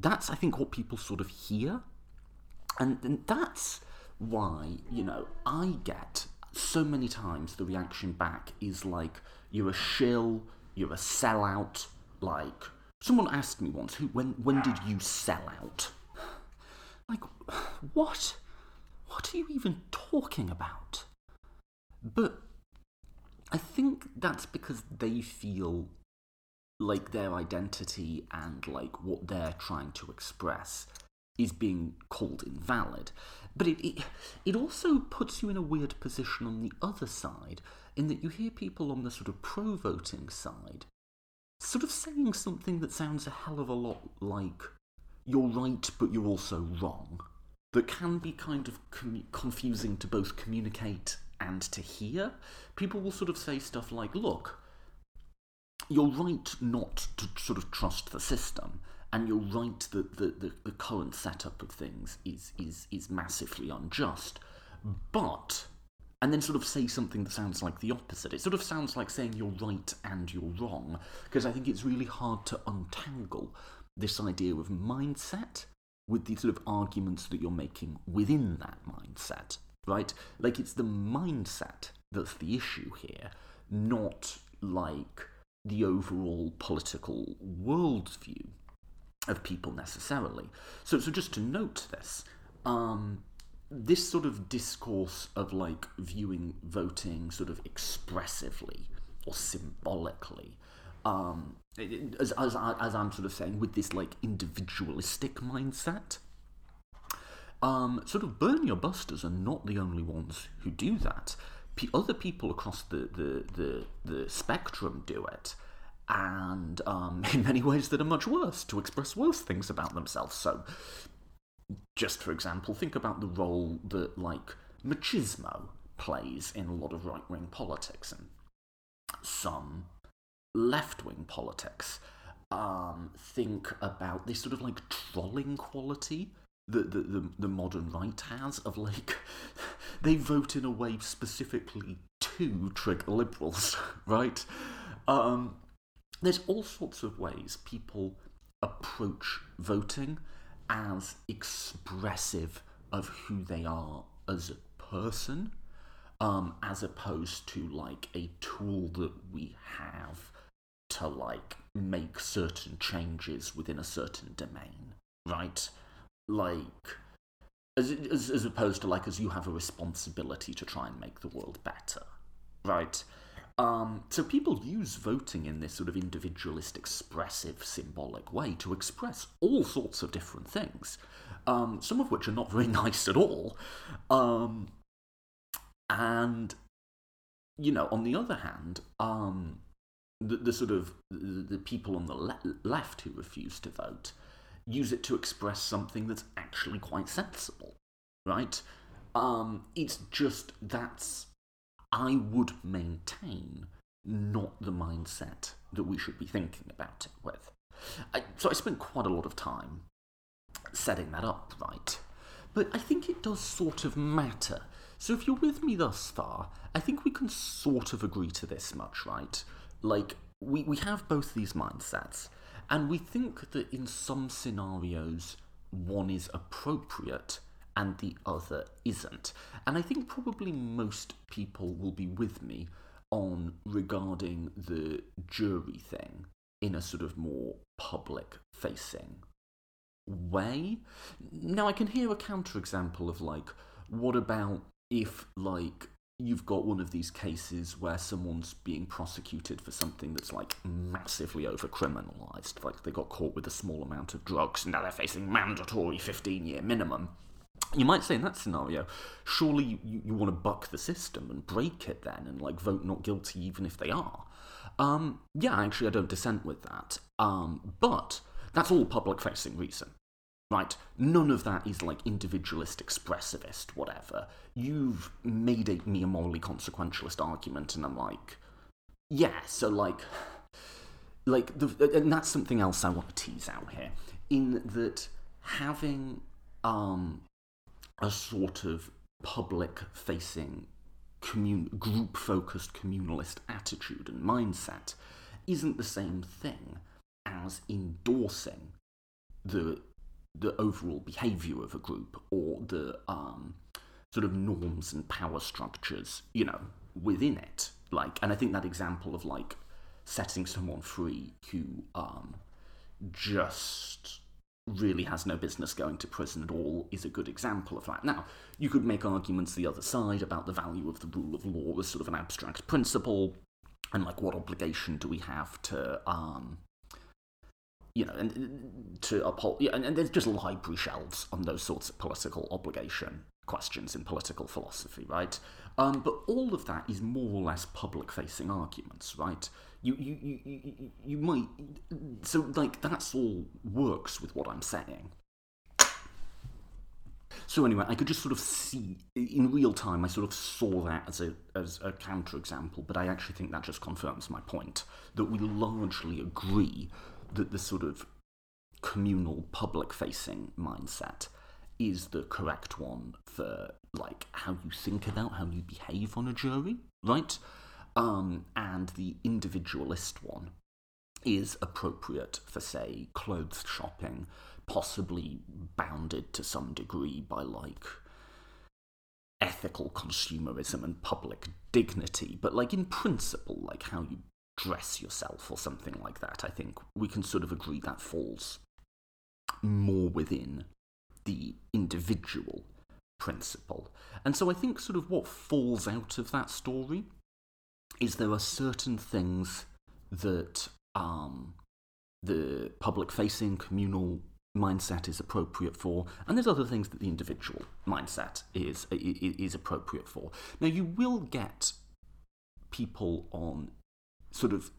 That's i think what people sort of hear. And, and that's why you know i get so many times the reaction back is like, you're a shill, you're a sellout. Like, someone asked me once, who, when, when did you sell out? Like, what? What are you even talking about? But I think that's because they feel like their identity and like what they're trying to express is being called invalid. But it, it, it also puts you in a weird position on the other side, in that you hear people on the sort of pro voting side sort of saying something that sounds a hell of a lot like you're right, but you're also wrong. That can be kind of com- confusing to both communicate and to hear. People will sort of say stuff like, look, you're right not to sort of trust the system, and you're right that the, the, the current setup of things is, is, is massively unjust. But, and then sort of say something that sounds like the opposite. It sort of sounds like saying you're right and you're wrong, because I think it's really hard to untangle this idea of mindset with the sort of arguments that you're making within that mindset, right? Like it's the mindset that's the issue here, not like the overall political worldview of people necessarily. So, so just to note this, um, this sort of discourse of like viewing voting sort of expressively or symbolically um, as, as, as I'm sort of saying, with this like individualistic mindset. Um, sort of Bernie or Busters are not the only ones who do that. P- other people across the, the, the, the spectrum do it, and um, in many ways that are much worse, to express worse things about themselves. So, just for example, think about the role that, like, machismo plays in a lot of right wing politics, and some left wing politics um, think about this sort of like trolling quality that the, the, the modern right has of like they vote in a way specifically to trigger liberals, right? Um, there's all sorts of ways people approach voting as expressive of who they are as a person, um, as opposed to like a tool that we have to like make certain changes within a certain domain, right? Like, as, as, as opposed to like, as you have a responsibility to try and make the world better, right? Um, so people use voting in this sort of individualist, expressive, symbolic way to express all sorts of different things, um, some of which are not very nice at all. Um, and, you know, on the other hand, um, the, the sort of the, the people on the le- left who refuse to vote use it to express something that's actually quite sensible, right? Um, it's just that's I would maintain not the mindset that we should be thinking about it with. I, so I spent quite a lot of time setting that up right, but I think it does sort of matter. So if you're with me thus far, I think we can sort of agree to this much, right? like we, we have both these mindsets and we think that in some scenarios one is appropriate and the other isn't. And i think probably most people will be with me on regarding the jury thing in a sort of more public facing way. Now i can hear a counterexample of like what about if like you've got one of these cases where someone's being prosecuted for something that's like massively over criminalized like they got caught with a small amount of drugs and now they're facing mandatory 15 year minimum you might say in that scenario surely you, you want to buck the system and break it then and like vote not guilty even if they are um, yeah actually i don't dissent with that um, but that's all public facing reason right? None of that is like individualist, expressivist, whatever. You've made a, me a morally consequentialist argument, and I'm like, yeah, so like, like, the, and that's something else I want to tease out here, in that having um, a sort of public-facing, commun- group-focused communalist attitude and mindset isn't the same thing as endorsing the the overall behavior of a group or the um, sort of norms and power structures, you know, within it. Like, and I think that example of like setting someone free who um, just really has no business going to prison at all is a good example of that. Now, you could make arguments the other side about the value of the rule of law as sort of an abstract principle, and like what obligation do we have to um, you know, and to uphold, yeah, and, and there's just library shelves on those sorts of political obligation questions in political philosophy, right? Um, but all of that is more or less public-facing arguments, right? You, you, you, you, might, so like that's all works with what I'm saying. So anyway, I could just sort of see in real time. I sort of saw that as a as a counterexample, but I actually think that just confirms my point that we largely agree that the sort of communal public facing mindset is the correct one for like how you think about how you behave on a jury right um, and the individualist one is appropriate for say clothes shopping possibly bounded to some degree by like ethical consumerism and public dignity but like in principle like how you dress yourself or something like that. I think we can sort of agree that falls more within the individual principle. And so I think sort of what falls out of that story is there are certain things that um, the public facing communal mindset is appropriate for, and there's other things that the individual mindset is, is appropriate for. Now, you will get people on sort of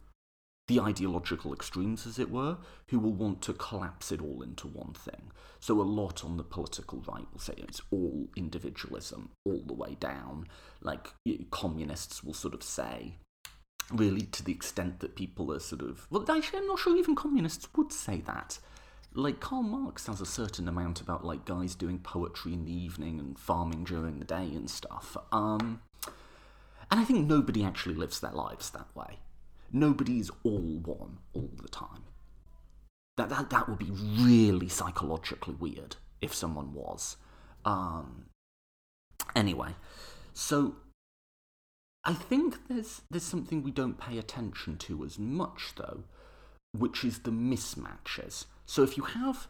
the ideological extremes, as it were, who will want to collapse it all into one thing. So, a lot on the political right will say it's all individualism all the way down. Like, communists will sort of say, really, to the extent that people are sort of. Well, actually, I'm not sure even communists would say that. Like, Karl Marx has a certain amount about, like, guys doing poetry in the evening and farming during the day and stuff. Um, and I think nobody actually lives their lives that way nobody's all one all the time. That, that, that would be really psychologically weird if someone was. Um, anyway, so I think there's, there's something we don't pay attention to as much, though, which is the mismatches. So if you have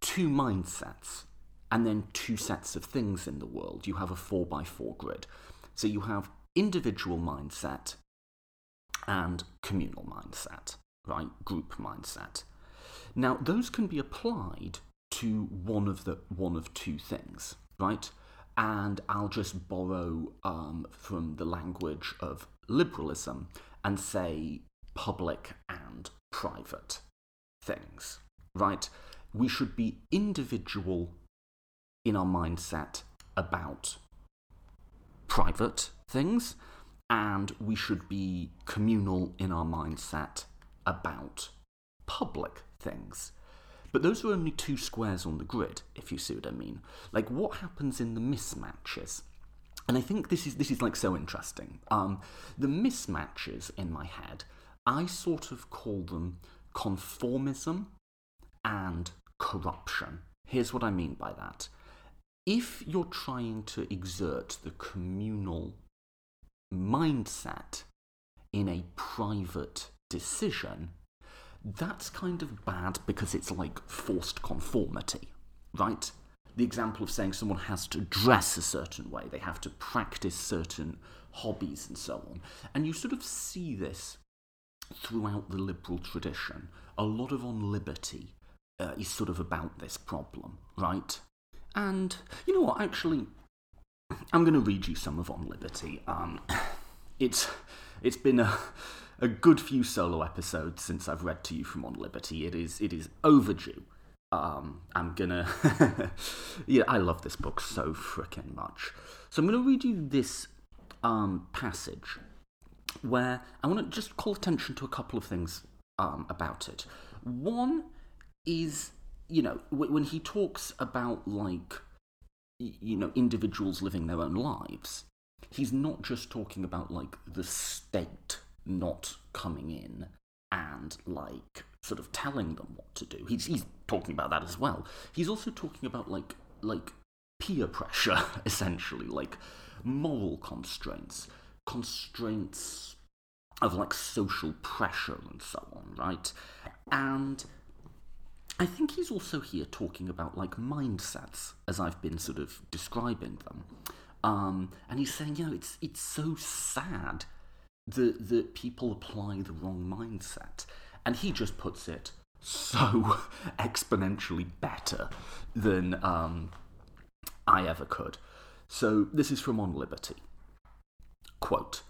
two mindsets and then two sets of things in the world, you have a 4 by 4 grid. So you have individual mindset and communal mindset, right? Group mindset. Now, those can be applied to one of the one of two things, right? And I'll just borrow um, from the language of liberalism and say public and private things, right? We should be individual in our mindset about private things and we should be communal in our mindset about public things. But those are only two squares on the grid, if you see what I mean. Like, what happens in the mismatches? And I think this is this is like so interesting. Um, the mismatches in my head, I sort of call them conformism and corruption. Here's what I mean by that. If you're trying to exert the communal mindset in a private decision, that's kind of bad because it's like forced conformity, right? The example of saying someone has to dress a certain way, they have to practice certain hobbies and so on. And you sort of see this throughout the liberal tradition. A lot of on liberty uh, is sort of about this problem, right? And you know what, actually, I'm going to read you some of On Liberty. Um, it's it's been a a good few solo episodes since I've read to you from On Liberty. It is it is overdue. Um, I'm gonna yeah, I love this book so freaking much. So I'm gonna read you this um, passage where I want to just call attention to a couple of things um, about it. One is you know when he talks about like you know individuals living their own lives. He's not just talking about like the state not coming in and like sort of telling them what to do. He's he's talking about that as well. He's also talking about like like peer pressure essentially like moral constraints constraints of like social pressure and so on right? And I think he's also here talking about like mindsets, as I've been sort of describing them. Um, and he's saying, you know, it's it's so sad that that people apply the wrong mindset. And he just puts it so exponentially better than um, I ever could. So this is from On Liberty. Quote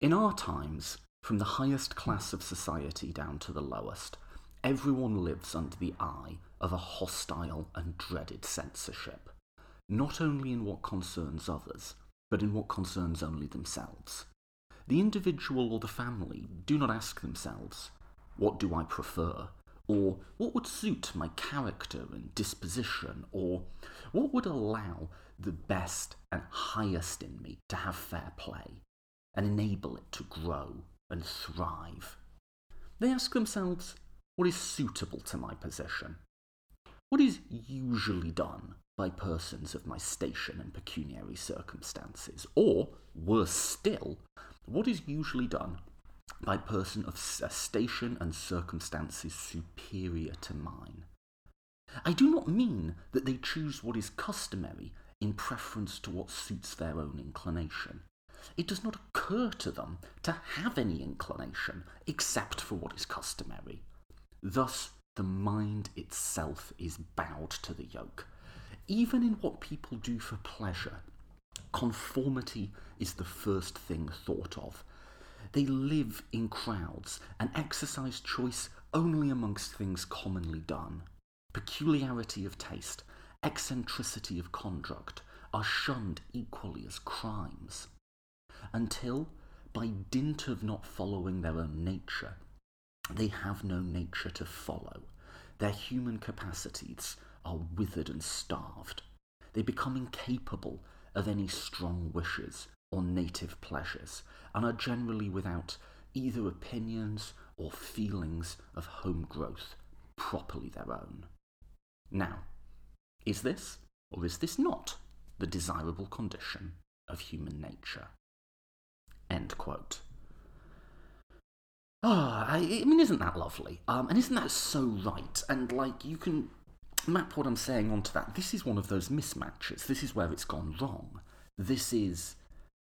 In our times, from the highest class of society down to the lowest, everyone lives under the eye of a hostile and dreaded censorship, not only in what concerns others, but in what concerns only themselves. The individual or the family do not ask themselves, What do I prefer? or What would suit my character and disposition? or What would allow the best and highest in me to have fair play and enable it to grow and thrive? They ask themselves, what is suitable to my position? What is usually done by persons of my station and pecuniary circumstances? Or, worse still, what is usually done by person of a station and circumstances superior to mine? I do not mean that they choose what is customary in preference to what suits their own inclination. It does not occur to them to have any inclination except for what is customary. Thus, the mind itself is bowed to the yoke. Even in what people do for pleasure, conformity is the first thing thought of. They live in crowds and exercise choice only amongst things commonly done. Peculiarity of taste, eccentricity of conduct are shunned equally as crimes. Until, by dint of not following their own nature, they have no nature to follow. Their human capacities are withered and starved. They become incapable of any strong wishes or native pleasures, and are generally without either opinions or feelings of home growth properly their own. Now, is this, or is this not, the desirable condition of human nature? End quote. Ah, oh, I, I, mean, isn't that lovely? Um, and isn't that so right? And like, you can map what I'm saying onto that. This is one of those mismatches. This is where it's gone wrong. This is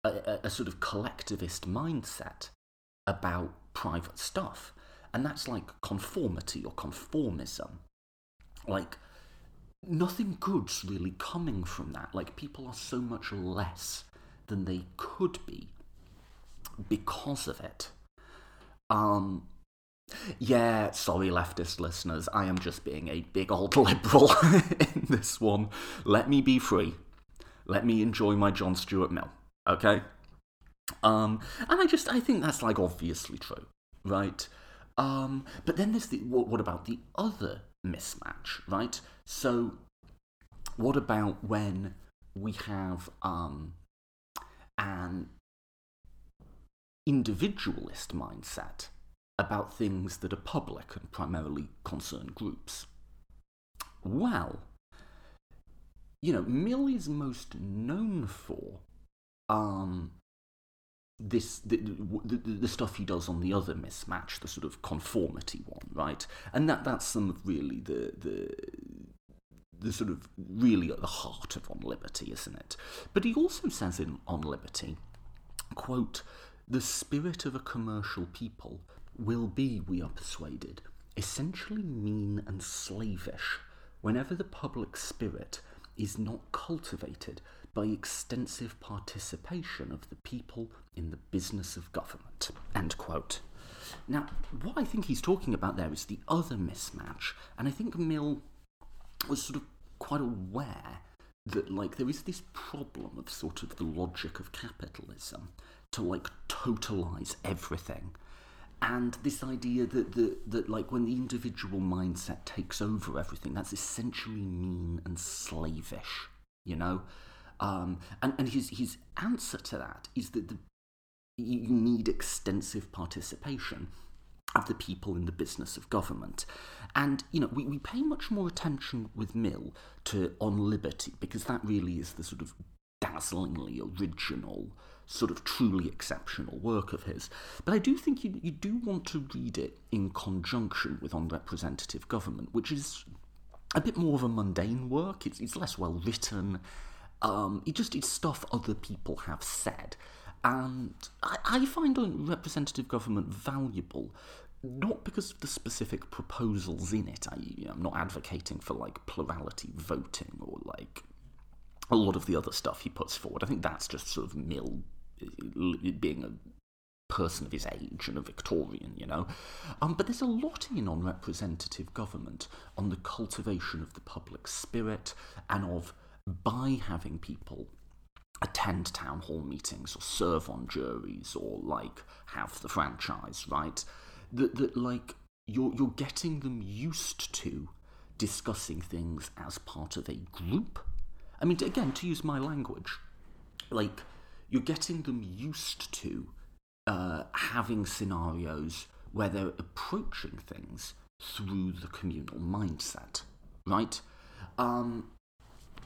a, a, a sort of collectivist mindset about private stuff. And that's like conformity or conformism. Like, nothing good's really coming from that. Like, people are so much less than they could be because of it. Um, yeah, sorry, leftist listeners. I am just being a big old liberal in this one. Let me be free. Let me enjoy my John Stuart Mill. Okay? Um, and I just, I think that's like obviously true, right? Um, but then there's the, what, what about the other mismatch, right? So, what about when we have um, an individualist mindset about things that are public and primarily concern groups? Well, you know, Mill is most known for um, this the, the, the, stuff he does on the other mismatch, the sort of conformity one, right? And that that's some of really the the the sort of really at the heart of on liberty, isn't it? But he also says in on liberty, quote, the spirit of a commercial people will be, we are persuaded, essentially mean and slavish whenever the public spirit is not cultivated by extensive participation of the people in the business of government. End quote. Now, what I think he's talking about there is the other mismatch, and I think Mill was sort of quite aware that like there is this problem of sort of the logic of capitalism to like totalize everything and this idea that, that that like when the individual mindset takes over everything that's essentially mean and slavish you know um, and, and his, his answer to that is that the, you need extensive participation of the people in the business of government. And, you know, we, we pay much more attention with Mill to On Liberty because that really is the sort of dazzlingly original sort of truly exceptional work of his. But I do think you, you do want to read it in conjunction with On Representative Government, which is a bit more of a mundane work. It's, it's less well written. Um, it just it's stuff other people have said. And I, I find representative government valuable not because of the specific proposals in it. I, am not advocating for like plurality voting or like a lot of the other stuff he puts forward. I think that's just sort of Mill being a person of his age and a Victorian, you know. Um, but there's a lot in on representative government, on the cultivation of the public spirit, and of by having people attend town hall meetings or serve on juries or like have the franchise, right? That that like you're you're getting them used to discussing things as part of a group. I mean, again, to use my language, like you're getting them used to uh, having scenarios where they're approaching things through the communal mindset, right? Um,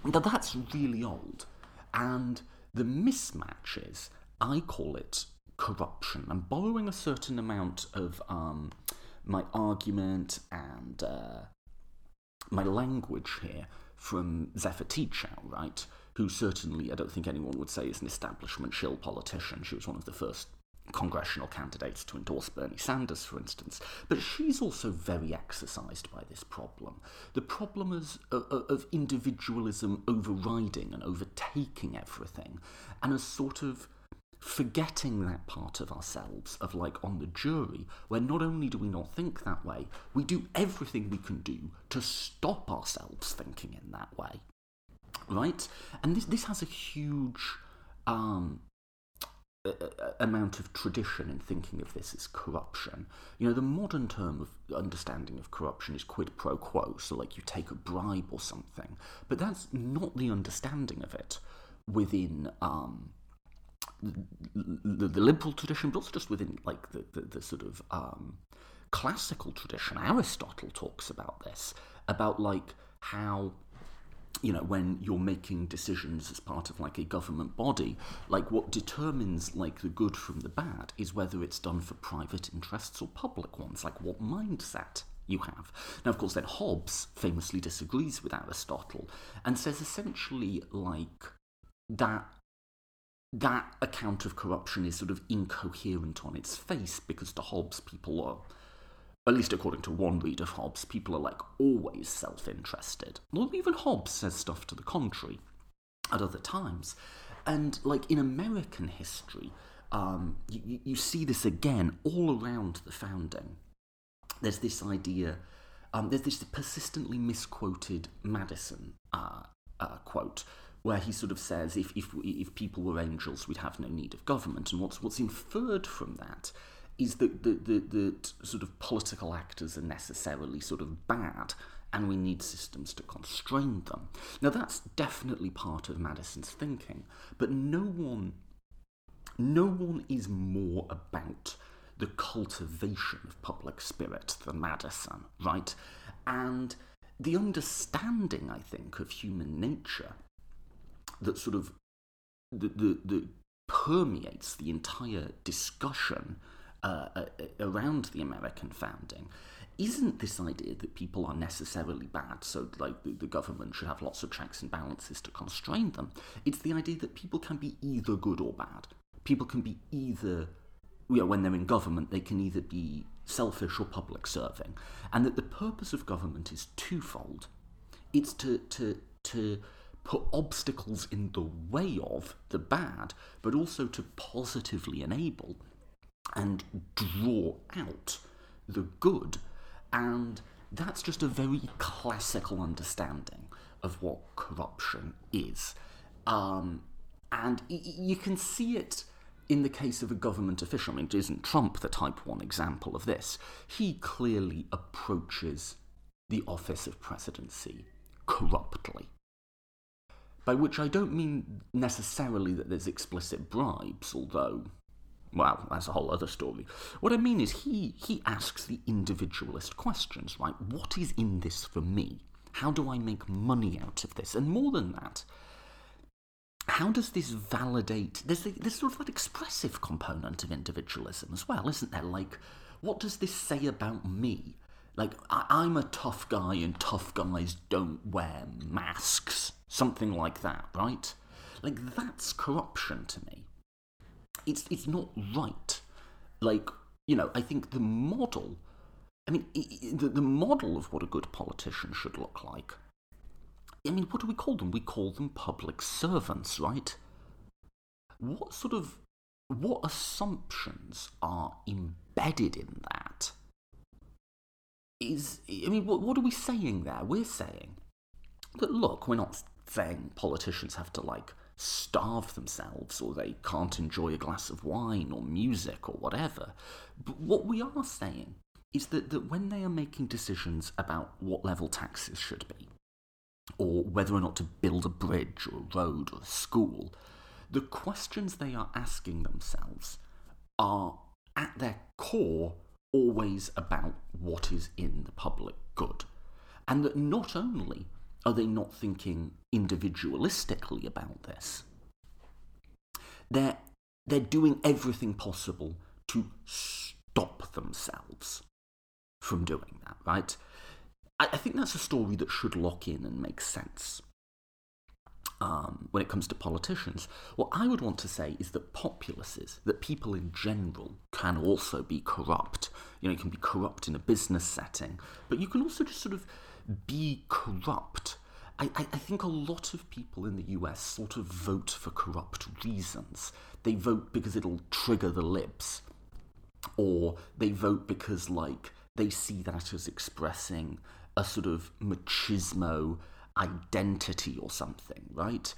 but that's really old. And the mismatches I call it corruption. I'm borrowing a certain amount of um, my argument and uh, my language here from Zephyr Teachout, right? Who certainly I don't think anyone would say is an establishment shill politician. She was one of the first congressional candidates to endorse Bernie Sanders, for instance. But she's also very exercised by this problem. The problem is, uh, of individualism overriding and overtaking everything, and a sort of forgetting that part of ourselves, of like on the jury, where not only do we not think that way, we do everything we can do to stop ourselves thinking in that way. Right? And this, this has a huge um, amount of tradition in thinking of this as corruption. You know, the modern term of understanding of corruption is quid pro quo, so like you take a bribe or something. But that's not the understanding of it within um, the, the, liberal tradition, but also just within like the, the, the sort of um, classical tradition. Aristotle talks about this, about like how you know when you're making decisions as part of like a government body like what determines like the good from the bad is whether it's done for private interests or public ones like what mindset you have. Now of course then hobbes famously disagrees with aristotle and says essentially like that that account of corruption is sort of incoherent on its face because to hobbes people are at least according to one read of Hobbes, people are like always self interested. Well, even Hobbes says stuff to the contrary at other times. And like in American history, um, you, you see this again all around the founding. There's this idea, um, there's this persistently misquoted Madison uh, uh, quote where he sort of says, if, if, if people were angels, we'd have no need of government. And what's, what's inferred from that is that the, the, the sort of political actors are necessarily sort of bad and we need systems to constrain them. Now that's definitely part of Madison's thinking, but no one no one is more about the cultivation of public spirit than Madison, right? And the understanding, I think, of human nature that sort of that, that, that permeates the entire discussion uh, uh, around the American founding isn't this idea that people are necessarily bad, so like the, the, government should have lots of checks and balances to constrain them. It's the idea that people can be either good or bad. People can be either, you know, when they're in government, they can either be selfish or public serving, and that the purpose of government is twofold. It's to to to put obstacles in the way of the bad, but also to positively enable and draw out the good. And that's just a very classical understanding of what corruption is. Um, and y- you can see it in the case of a government official. I mean, isn't Trump the type one example of this? He clearly approaches the office of presidency corruptly. By which I don't mean necessarily that there's explicit bribes, although well, that's a whole other story. What I mean is, he, he asks the individualist questions, right? What is in this for me? How do I make money out of this? And more than that, how does this validate? There's, a, there's sort of that expressive component of individualism as well, isn't there? Like, what does this say about me? Like, I, I'm a tough guy and tough guys don't wear masks. Something like that, right? Like, that's corruption to me it's it's not right. Like you know, I think the model. I mean, the, the model of what a good politician should look like. I mean, what do we call them? We call them public servants, right? What sort of what assumptions are embedded in that? Is I mean, what, what are we saying there? We're saying that look, we're not saying politicians have to like starve themselves or they can't enjoy a glass of wine or music or whatever. But what we are saying is that, that when they are making decisions about what level taxes should be, or whether or not to build a bridge or a road or a school, the questions they are asking themselves are at their core always about what is in the public good. And that not only are they not thinking individualistically about this? They're, they're doing everything possible to stop themselves from doing that, right? I, I think that's a story that should lock in and make sense. um, when it comes to politicians. What I would want to say is that populaces, that people in general, can also be corrupt. You know, you can be corrupt in a business setting, but you can also just sort of be corrupt. I, I, think a lot of people in the US sort of vote for corrupt reasons. They vote because it'll trigger the libs, or they vote because, like, they see that as expressing a sort of machismo identity or something, right?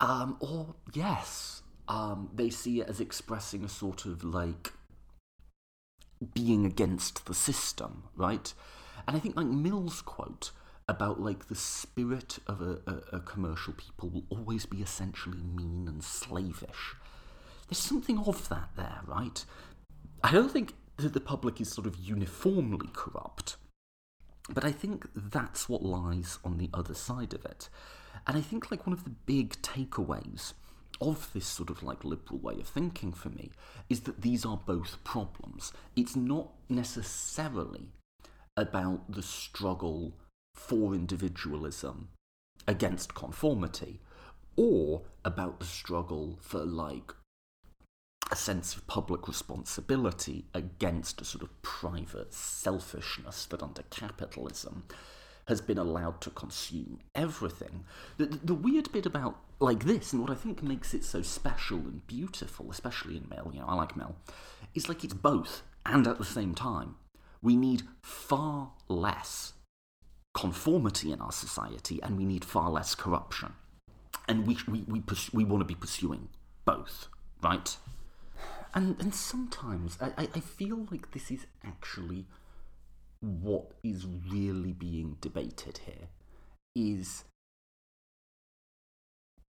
Um, or, yes, um, they see it as expressing a sort of like being against the system, right? And I think like Mill's quote about like the spirit of a, a, a, commercial people will always be essentially mean and slavish. There's something of that there, right? I don't think that the public is sort of uniformly corrupt, but I think that's what lies on the other side of it. And I think like one of the big takeaways of this sort of like liberal way of thinking for me is that these are both problems. It's not necessarily about the struggle for individualism against conformity or about the struggle for like a sense of public responsibility against a sort of private selfishness that under capitalism has been allowed to consume everything. The, the, weird bit about like this, and what I think makes it so special and beautiful, especially in Mill, you know, I like Mill, is like it's both and at the same time. We need far less conformity in our society and we need far less corruption. And we, we, we, we want to be pursuing both, right? And and sometimes I, I feel like this is actually what is really being debated here is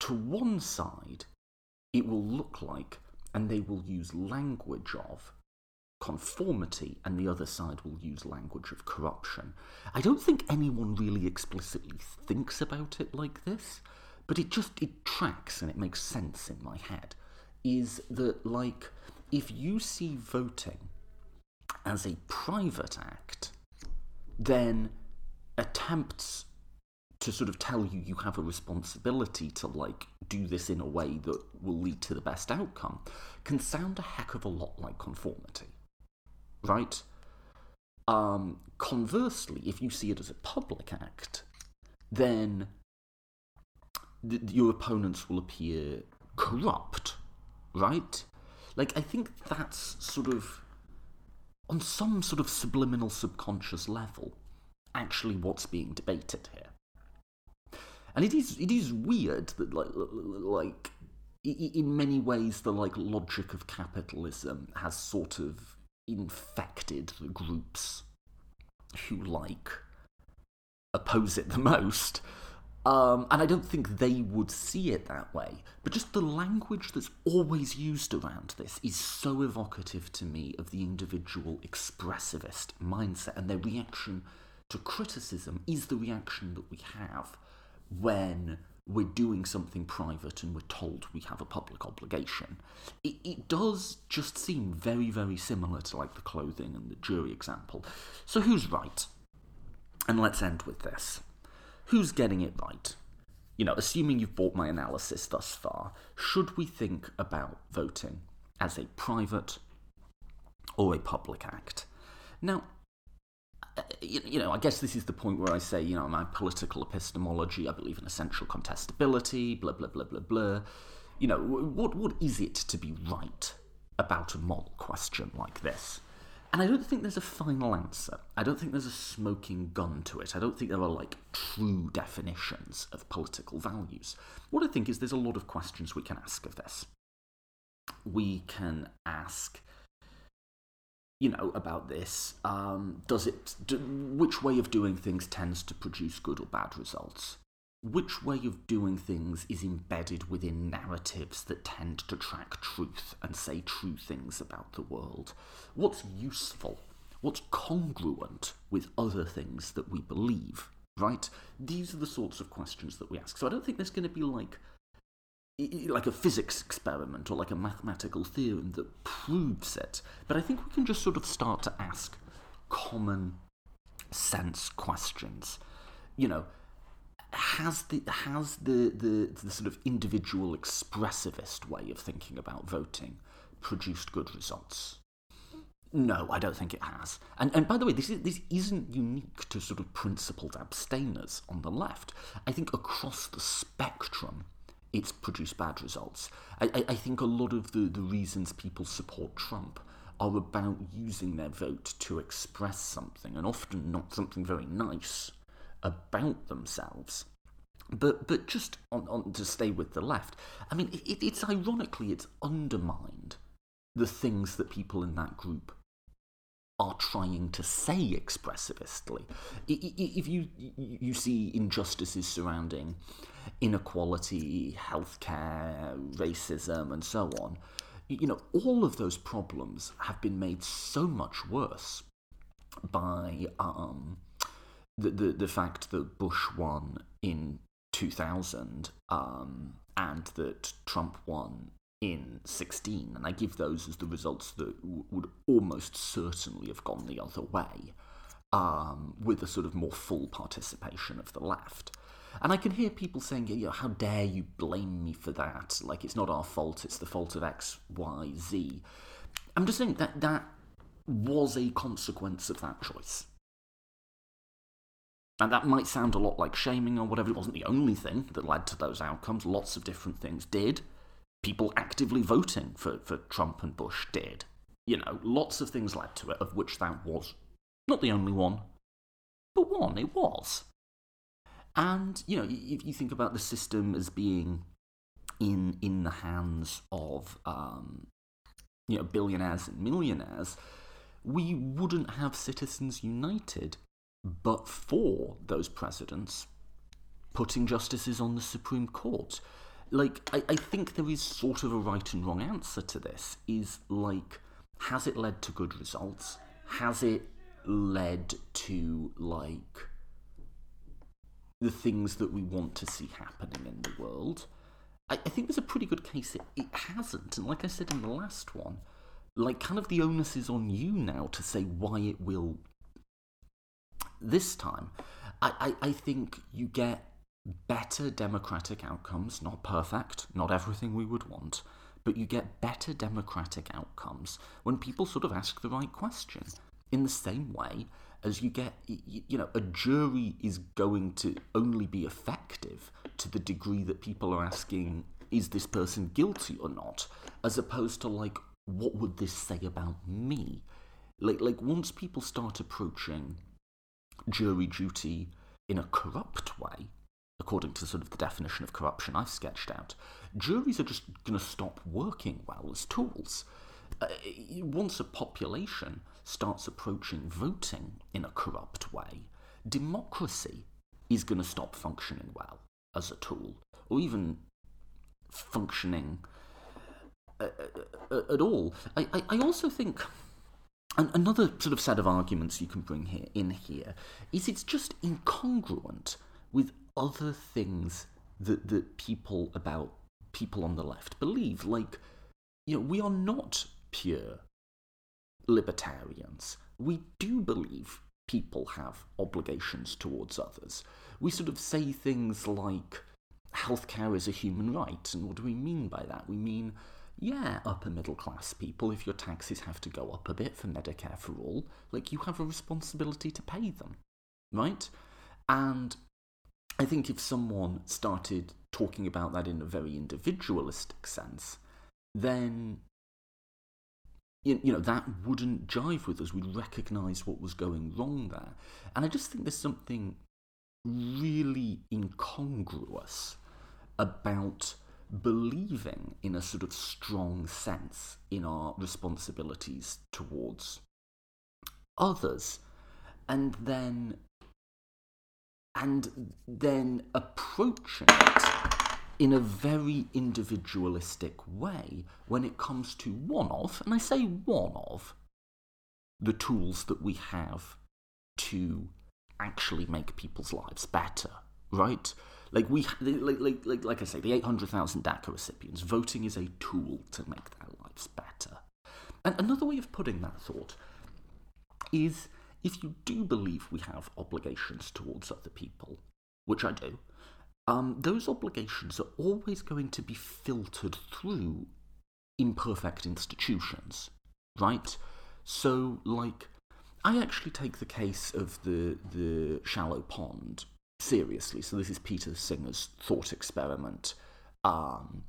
to one side it will look like and they will use language of conformity and the other side will use language of corruption. I don't think anyone really explicitly thinks about it like this, but it just it tracks and it makes sense in my head is that like if you see voting as a private act, then attempts to sort of tell you you have a responsibility to like do this in a way that will lead to the best outcome can sound a heck of a lot like conformity right um conversely if you see it as a public act then th- your opponents will appear corrupt right like, I think that's sort of, on some sort of subliminal subconscious level, actually what's being debated here. And it is, it is weird that, like, like, in many ways, the like logic of capitalism has sort of infected the groups who like oppose it the most um, and I don't think they would see it that way. But just the language that's always used around this is so evocative to me of the individual expressivist mindset. And their reaction to criticism is the reaction that we have when we're doing something private and we're told we have a public obligation. It, it does just seem very, very similar to like the clothing and the jury example. So who's right? And let's end with this who's getting it right? You know, assuming you've bought my analysis thus far, should we think about voting as a private or a public act? Now, you know, I guess this is the point where I say, you know, my political epistemology, I believe in essential contestability, blah, blah, blah, blah, blah. You know, what, what is it to be right about a moral question like this? And I don't think there's a final answer. I don't think there's a smoking gun to it. I don't think there are like true definitions of political values. What I think is there's a lot of questions we can ask of this. We can ask, you know, about this. Um, does it? Do, which way of doing things tends to produce good or bad results? which way of doing things is embedded within narratives that tend to track truth and say true things about the world? What's useful? What's congruent with other things that we believe? Right? These are the sorts of questions that we ask. So I don't think there's going to be like like a physics experiment or like a mathematical theorem that proves it. But I think we can just sort of start to ask common sense questions. You know, has the has the, the the sort of individual expressivist way of thinking about voting produced good results? No, I don't think it has. And and by the way, this is, this isn't unique to sort of principled abstainers on the left. I think across the spectrum, it's produced bad results. I, I, think a lot of the, the reasons people support Trump are about using their vote to express something, and often not something very nice about themselves. But but just on, on to stay with the left, I mean, it, it's ironically it's undermined the things that people in that group are trying to say expressivistly. If you you see injustices surrounding inequality, healthcare, racism, and so on, you know all of those problems have been made so much worse by um, the, the the fact that Bush won in 2000 um, and that Trump won in 16, and I give those as the results that w- would almost certainly have gone the other way, um, with a sort of more full participation of the left. And I can hear people saying, you know, how dare you blame me for that? Like, it's not our fault, it's the fault of X, Y, Z. I'm just saying that that was a consequence of that choice. And that might sound a lot like shaming or whatever. It wasn't the only thing that led to those outcomes. Lots of different things did people actively voting for, for Trump and Bush did. You know, lots of things led to it, of which that was not the only one, but one, it was. And, you know, if you think about the system as being in, in the hands of, um, you know, billionaires and millionaires, we wouldn't have Citizens United but for those presidents putting justices on the Supreme Court. Like I, I think there is sort of a right and wrong answer to this is like has it led to good results? Has it led to like the things that we want to see happening in the world. I, I think there's a pretty good case it, it hasn't. And like i said in the last one like kind of the onus is on you now to say why it will this time. I, I, I think you get better democratic outcomes, not perfect, not everything we would want, but you get better democratic outcomes when people sort of ask the right question. In the same way as you get, you know, a jury is going to only be effective to the degree that people are asking, is this person guilty or not, as opposed to like, what would this say about me? Like, like once people start approaching jury duty in a corrupt way, according to sort of the definition of corruption I've sketched out, juries are just going to stop working well as tools. Uh, once a population starts approaching voting in a corrupt way, democracy is going to stop functioning well as a tool, or even functioning uh, uh, uh at all. I, I, I also think another sort of set of arguments you can bring here in here is it's just incongruent with other things that that people about people on the left believe. Like, you know, we are not pure libertarians. We do believe people have obligations towards others. We sort of say things like healthcare is a human right, and what do we mean by that? We mean yeah, upper middle class people, if your taxes have to go up a bit for Medicare for all, like you have a responsibility to pay them, right? And I think if someone started talking about that in a very individualistic sense, then you, know that wouldn't jive with us. We'd recognise what was going wrong there, and I just think there's something really incongruous about believing in a sort of strong sense in our responsibilities towards others, and then and then approaching it in a very individualistic way when it comes to one of, and I say one of, the tools that we have to actually make people's lives better, right? Like we, like, like, like, like I say, the 800,000 DACA recipients, voting is a tool to make their lives better. And another way of putting that thought is if you do believe we have obligations towards other people, which I do, um, those obligations are always going to be filtered through imperfect institutions, right? So, like, I actually take the case of the the shallow pond seriously. So this is Peter Singer's thought experiment. Um,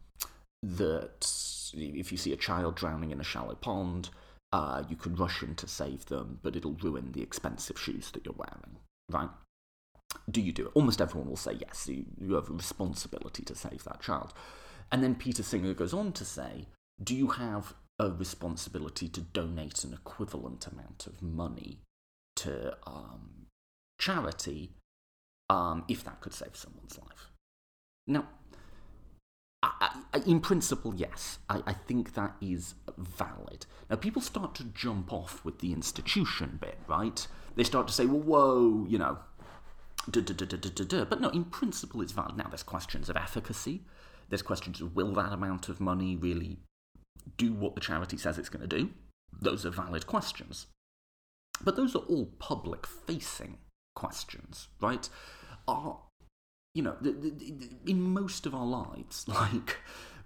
that if you see a child drowning in a shallow pond, uh, you can rush in to save them, but it'll ruin the expensive shoes that you're wearing, right? Do you do it? Almost everyone will say yes. You, you have a responsibility to save that child. And then Peter Singer goes on to say, do you have a responsibility to donate an equivalent amount of money to um, charity um, if that could save someone's life. Now, I, I, in principle, yes, I, I, think that is valid. Now, people start to jump off with the institution bit, right? They start to say, well, whoa, you know, duh, duh, duh, but no, in principle, it's valid. Now, there's questions of efficacy. There's questions of will that amount of money really do what the charity says it's going to do? Those are valid questions. But those are all public facing questions, right? Are you know, the, the, the, in most of our lives, like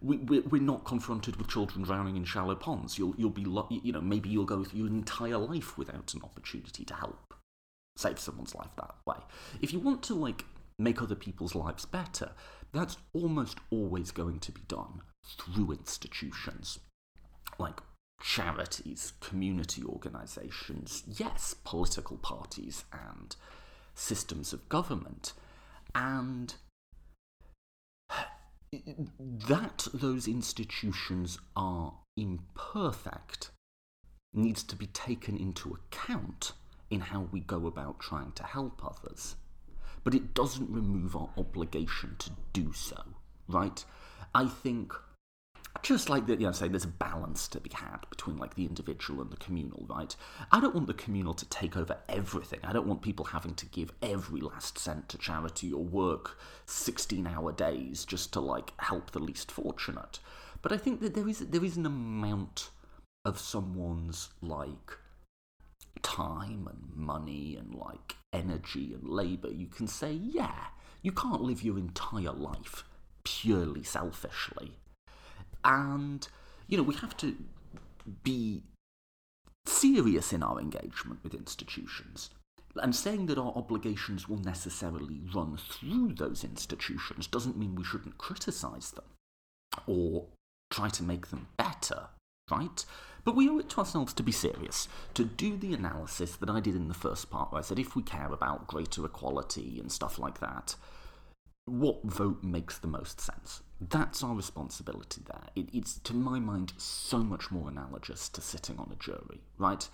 we, we're, we're not confronted with children drowning in shallow ponds. You'll you'll be you know maybe you'll go through your entire life without an opportunity to help save someone's life that way. If you want to like make other people's lives better, that's almost always going to be done through institutions like charities, community organisations, yes, political parties and systems of government. And that those institutions are imperfect needs to be taken into account in how we go about trying to help others. But it doesn't remove our obligation to do so, right? I think just like that, you know, say there's a balance to be had between like the individual and the communal, right? I don't want the communal to take over everything. I don't want people having to give every last cent to charity or work 16 hour days just to like help the least fortunate. But I think that there is there is an amount of someone's like time and money and like energy and labor you can say, yeah, you can't live your entire life purely selfishly and, you know, we have to be serious in our engagement with institutions. And saying that our obligations will necessarily run through those institutions doesn't mean we shouldn't criticise them or try to make them better, right? But we owe it to ourselves to be serious, to do the analysis that I did in the first part, where I said if we care about greater equality and stuff like that, what vote makes the most sense? That's our responsibility there. It, it's, to my mind, so much more analogous to sitting on a jury, right?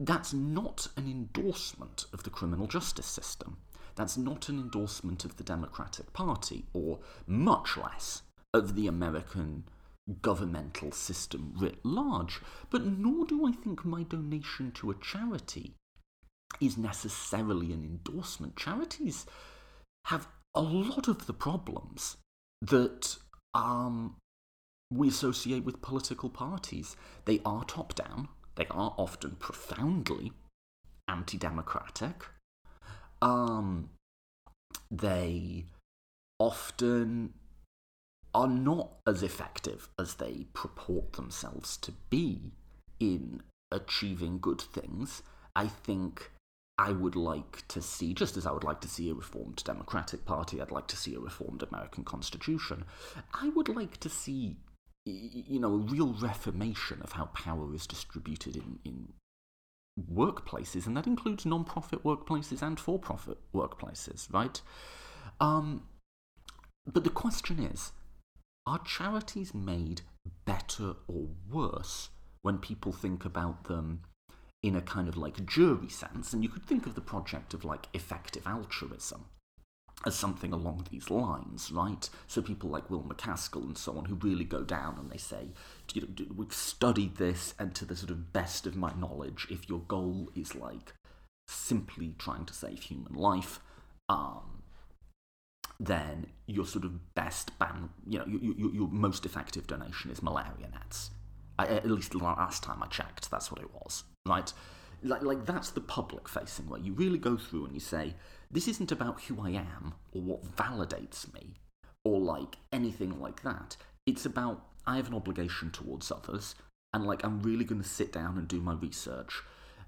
That's not an endorsement of the criminal justice system. That's not an endorsement of the Democratic Party, or much less of the American governmental system writ large. But nor do I think my donation to a charity is necessarily an endorsement. Charities have a lot of the problems that um, we associate with political parties. They are top down, they are often profoundly anti democratic. Um, they often are not as effective as they purport themselves to be in achieving good things. I think I would like to see, just as I would like to see a reformed Democratic Party, I'd like to see a reformed American Constitution. I would like to see, you know, a real reformation of how power is distributed in, in workplaces, and that includes non profit workplaces and for profit workplaces, right? Um, but the question is are charities made better or worse when people think about them in a kind of like jury sense, and you could think of the project of like effective altruism as something along these lines, right? So people like Will MacAskill and so on who really go down and they say, you know, we've studied this, and to the sort of best of my knowledge, if your goal is like simply trying to save human life, um, then your sort of best ban, you know, your, your, your most effective donation is malaria nets. I, at least the last time I checked, that's what it was right? like like that's the public facing where you really go through and you say this isn't about who I am or what validates me or like anything like that. It's about I have an obligation towards others and like I'm really going to sit down and do my research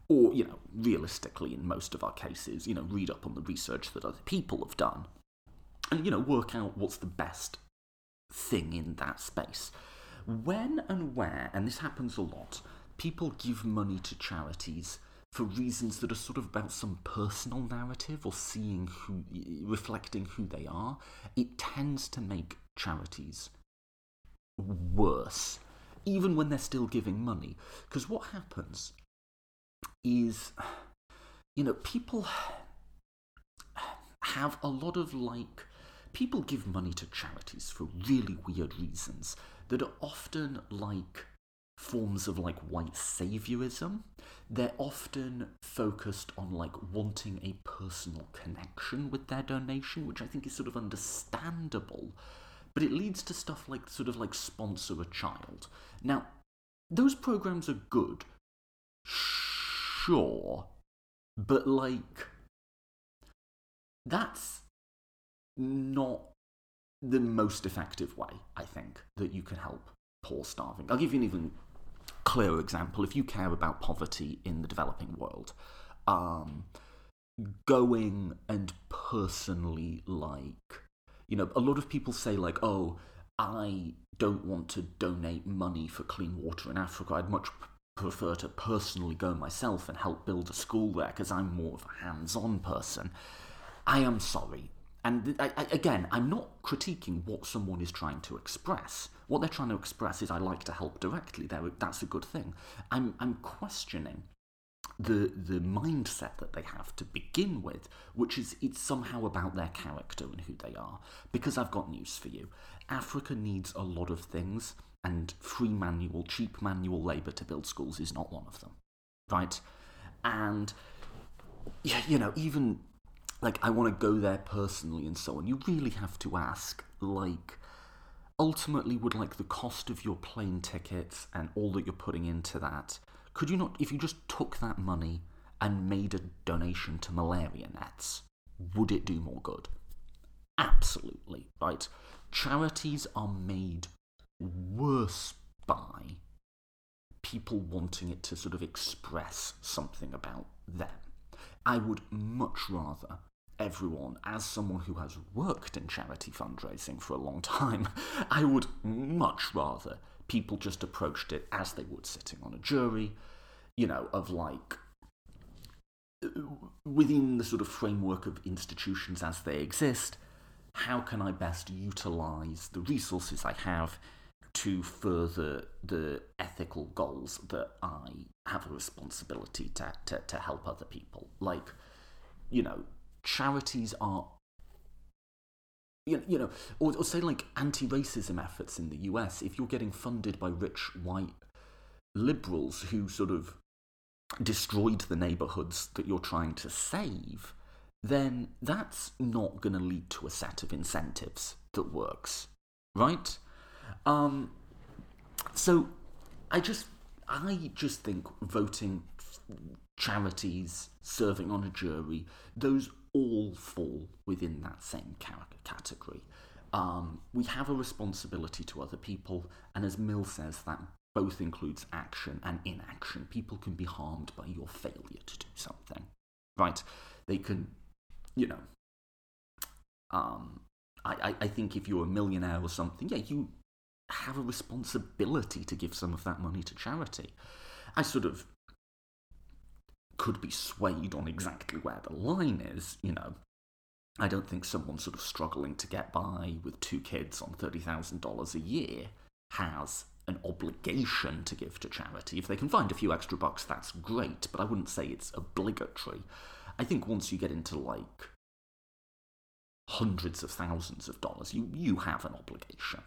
or you know realistically in most of our cases you know read up on the research that other people have done and you know work out what's the best thing in that space. When and where and this happens a lot people give money to charities for reasons that are sort of about some personal narrative or seeing who reflecting who they are it tends to make charities worse even when they're still giving money. Because what happens is you know people have a lot of like people give money to charities for really weird reasons that are often like forms of like white saviorism. They're often focused on like wanting a personal connection with their donation, which I think is sort of understandable. But it leads to stuff like sort of like sponsor a child. Now, those programs are good, sure, but like that's not the most effective way, I think, that you can help poor starving. I'll give you an even clearer example. If you care about poverty in the developing world, um, going and personally, like, you know, a lot of people say, like, oh, I don't want to donate money for clean water in Africa. I'd much prefer to personally go myself and help build a school there because I'm more of a hands on person. I am sorry. And I, I, again, I'm not critiquing what someone is trying to express. What they're trying to express is I like to help directly. There, that's a good thing. I'm, I'm questioning the the mindset that they have to begin with, which is it's somehow about their character and who they are. Because I've got news for you. Africa needs a lot of things, and free manual, cheap manual labour to build schools is not one of them. Right? And yeah, you know, even like I want to go there personally and so on, you really have to ask, like, ultimately, would like the cost of your plane tickets and all that you're putting into that, could you not, if you just took that money and made a donation to malaria nets, would it do more good? Absolutely, right? Charities are made worse by people wanting it to sort of express something about them. I would much rather everyone, as someone who has worked in charity fundraising for a long time, I would much rather people just approached it as they would sitting on a jury, you know, of like within the sort of framework of institutions as they exist, how can I best utilize the resources I have to further the ethical goals that I have a responsibility to, to, to help other people? Like, you know, charities are you, you know, or, or say like anti-racism efforts in the US, if you're getting funded by rich white liberals who sort of destroyed the neighborhoods that you're trying to save, then that's not going to lead to a set of incentives that works, right? Um, so I just, I just think voting charities, serving on a jury, those all fall within that same category. Um, we have a responsibility to other people, and as Mill says, that both includes action and inaction. People can be harmed by your failure to do something, right? They can, you know. Um, I, I think if you're a millionaire or something, yeah, you have a responsibility to give some of that money to charity. I sort of could be swayed on exactly where the line is, you know. I don't think someone sort of struggling to get by with two kids on $30,000 a year has an obligation to give to charity. If they can find a few extra bucks, that's great, but I wouldn't say it's obligatory. I think once you get into like hundreds of thousands of dollars, you, you have an obligation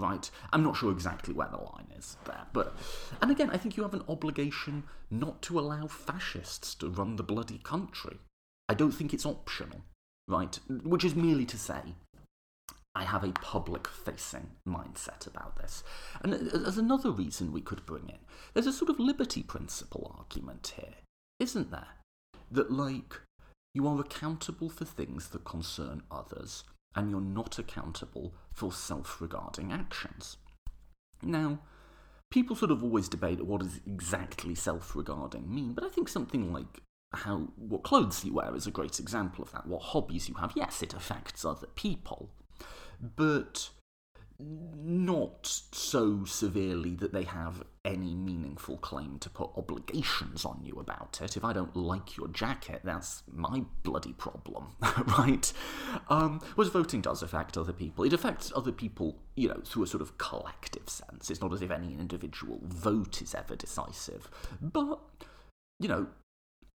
right? I'm not sure exactly where the line is there, but and again, I think you have an obligation not to allow fascists to run the bloody country. I don't think it's optional, right? Which is merely to say, I have a public facing mindset about this. And uh, as another reason we could bring in, there's a sort of liberty principle argument here. isn't there? That, like, you are accountable for things that concern others, and you're not accountable for self regarding actions. Now, people sort of always debate what does exactly self regarding mean, but I think something like how what clothes you wear is a great example of that. What hobbies you have, yes, it affects other people, but not so severely that they have any meaningful claim to put obligations on you about it. If I don't like your jacket, that's my bloody problem, right? Um, whereas voting does affect other people. It affects other people, you know, through a sort of collective sense. It's not as if any individual vote is ever decisive. But, you know,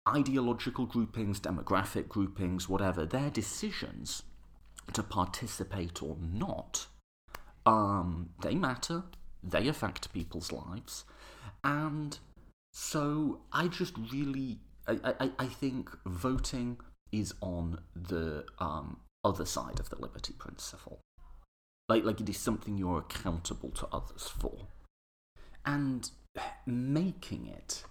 ideological groupings, demographic groupings, whatever, their decisions to participate or not um, they matter, they affect people's lives, and so I just really, I, I, I think voting is on the um, other side of the liberty principle. Like, like it is something you're accountable to others for. And making it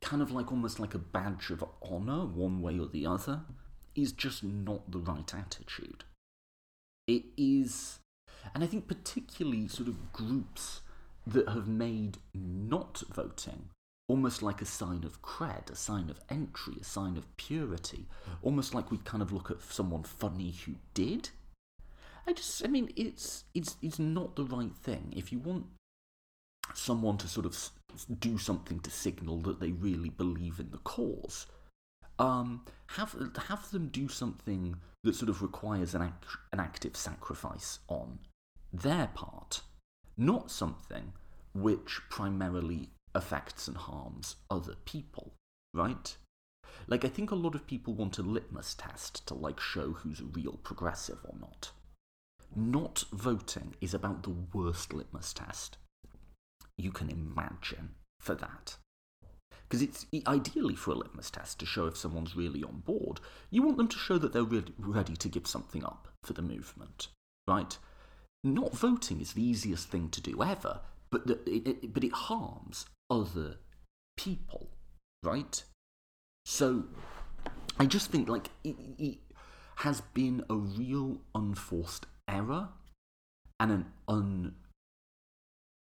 kind of like almost like a badge of honour, one way or the other, is just not the right attitude. It is and I think particularly sort of groups that have made not voting almost like a sign of cred, a sign of entry, a sign of purity, almost like we kind of look at someone funny who did. I just, I mean, it's it's it's not the right thing. If you want someone to sort of do something to signal that they really believe in the cause, um, have have them do something that sort of requires an act, an active sacrifice on their part, not something which primarily affects and harms other people, right? Like, I think a lot of people want a litmus test to, like, show who's a real progressive or not. Not voting is about the worst litmus test you can imagine for that. Because it's ideally for a litmus test to show if someone's really on board, you want them to show that they're ready to give something up for the movement, right? Not voting is the easiest thing to do ever, but the, it, it, but it harms other people, right? So I just think like it, it has been a real unforced error and an un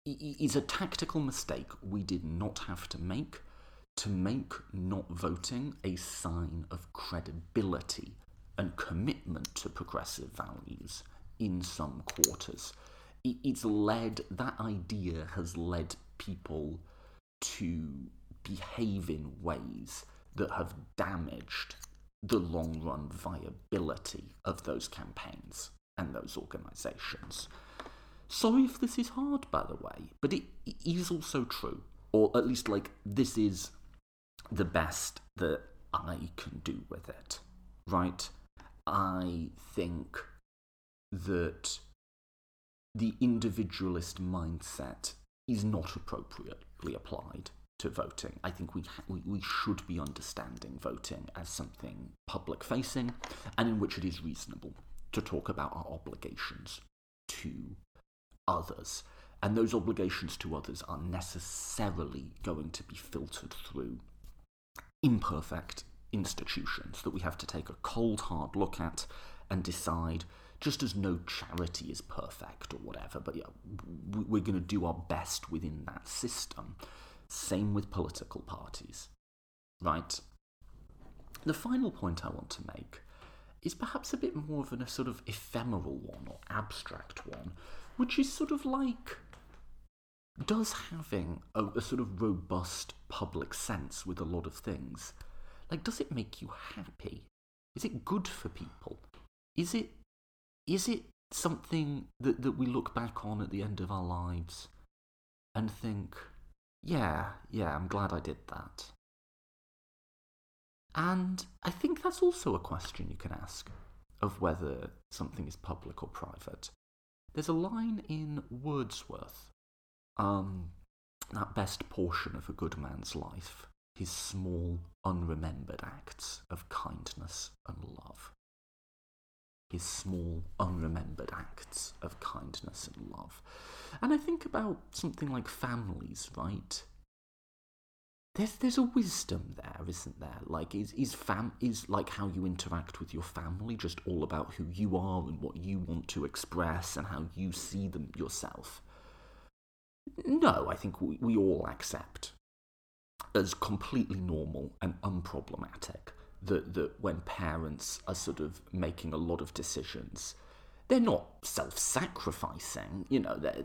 is a tactical mistake we did not have to make to make not voting a sign of credibility and commitment to progressive values in some quarters. It's led, that idea has led people to behave in ways that have damaged the long run viability of those campaigns and those organisations. Sorry if this is hard, by the way, but it, it is also true. Or at least, like, this is the best that I can do with it, right? I think that the individualist mindset is not appropriately applied to voting. I think we, ha- we, we should be understanding voting as something public facing and in which it is reasonable to talk about our obligations to others. And those obligations to others are necessarily going to be filtered through imperfect institutions that we have to take a cold, hard look at and decide just as no charity is perfect or whatever, but yeah, we're going to do our best within that system. Same with political parties, right? The final point I want to make is perhaps a bit more of a sort of ephemeral one or abstract one, which is sort of like does having a, a, sort of robust public sense with a lot of things, like, does it make you happy? Is it good for people? Is it is it something that, that we look back on at the end of our lives and think, yeah, yeah, I'm glad I did that? And I think that's also a question you can ask of whether something is public or private. There's a line in Wordsworth, um, that best portion of a good man's life, his small, unremembered acts of kindness and love his small, unremembered acts of kindness and love. And I think about something like families, right? there's there's a wisdom there, isn't there? Like is is fam is like how you interact with your family just all about who you are and what you want to express and how you see them yourself. No, I think we, we all accept as completely normal and unproblematic that that when parents are sort of making a lot of decisions they're not self-sacrificing you know they're,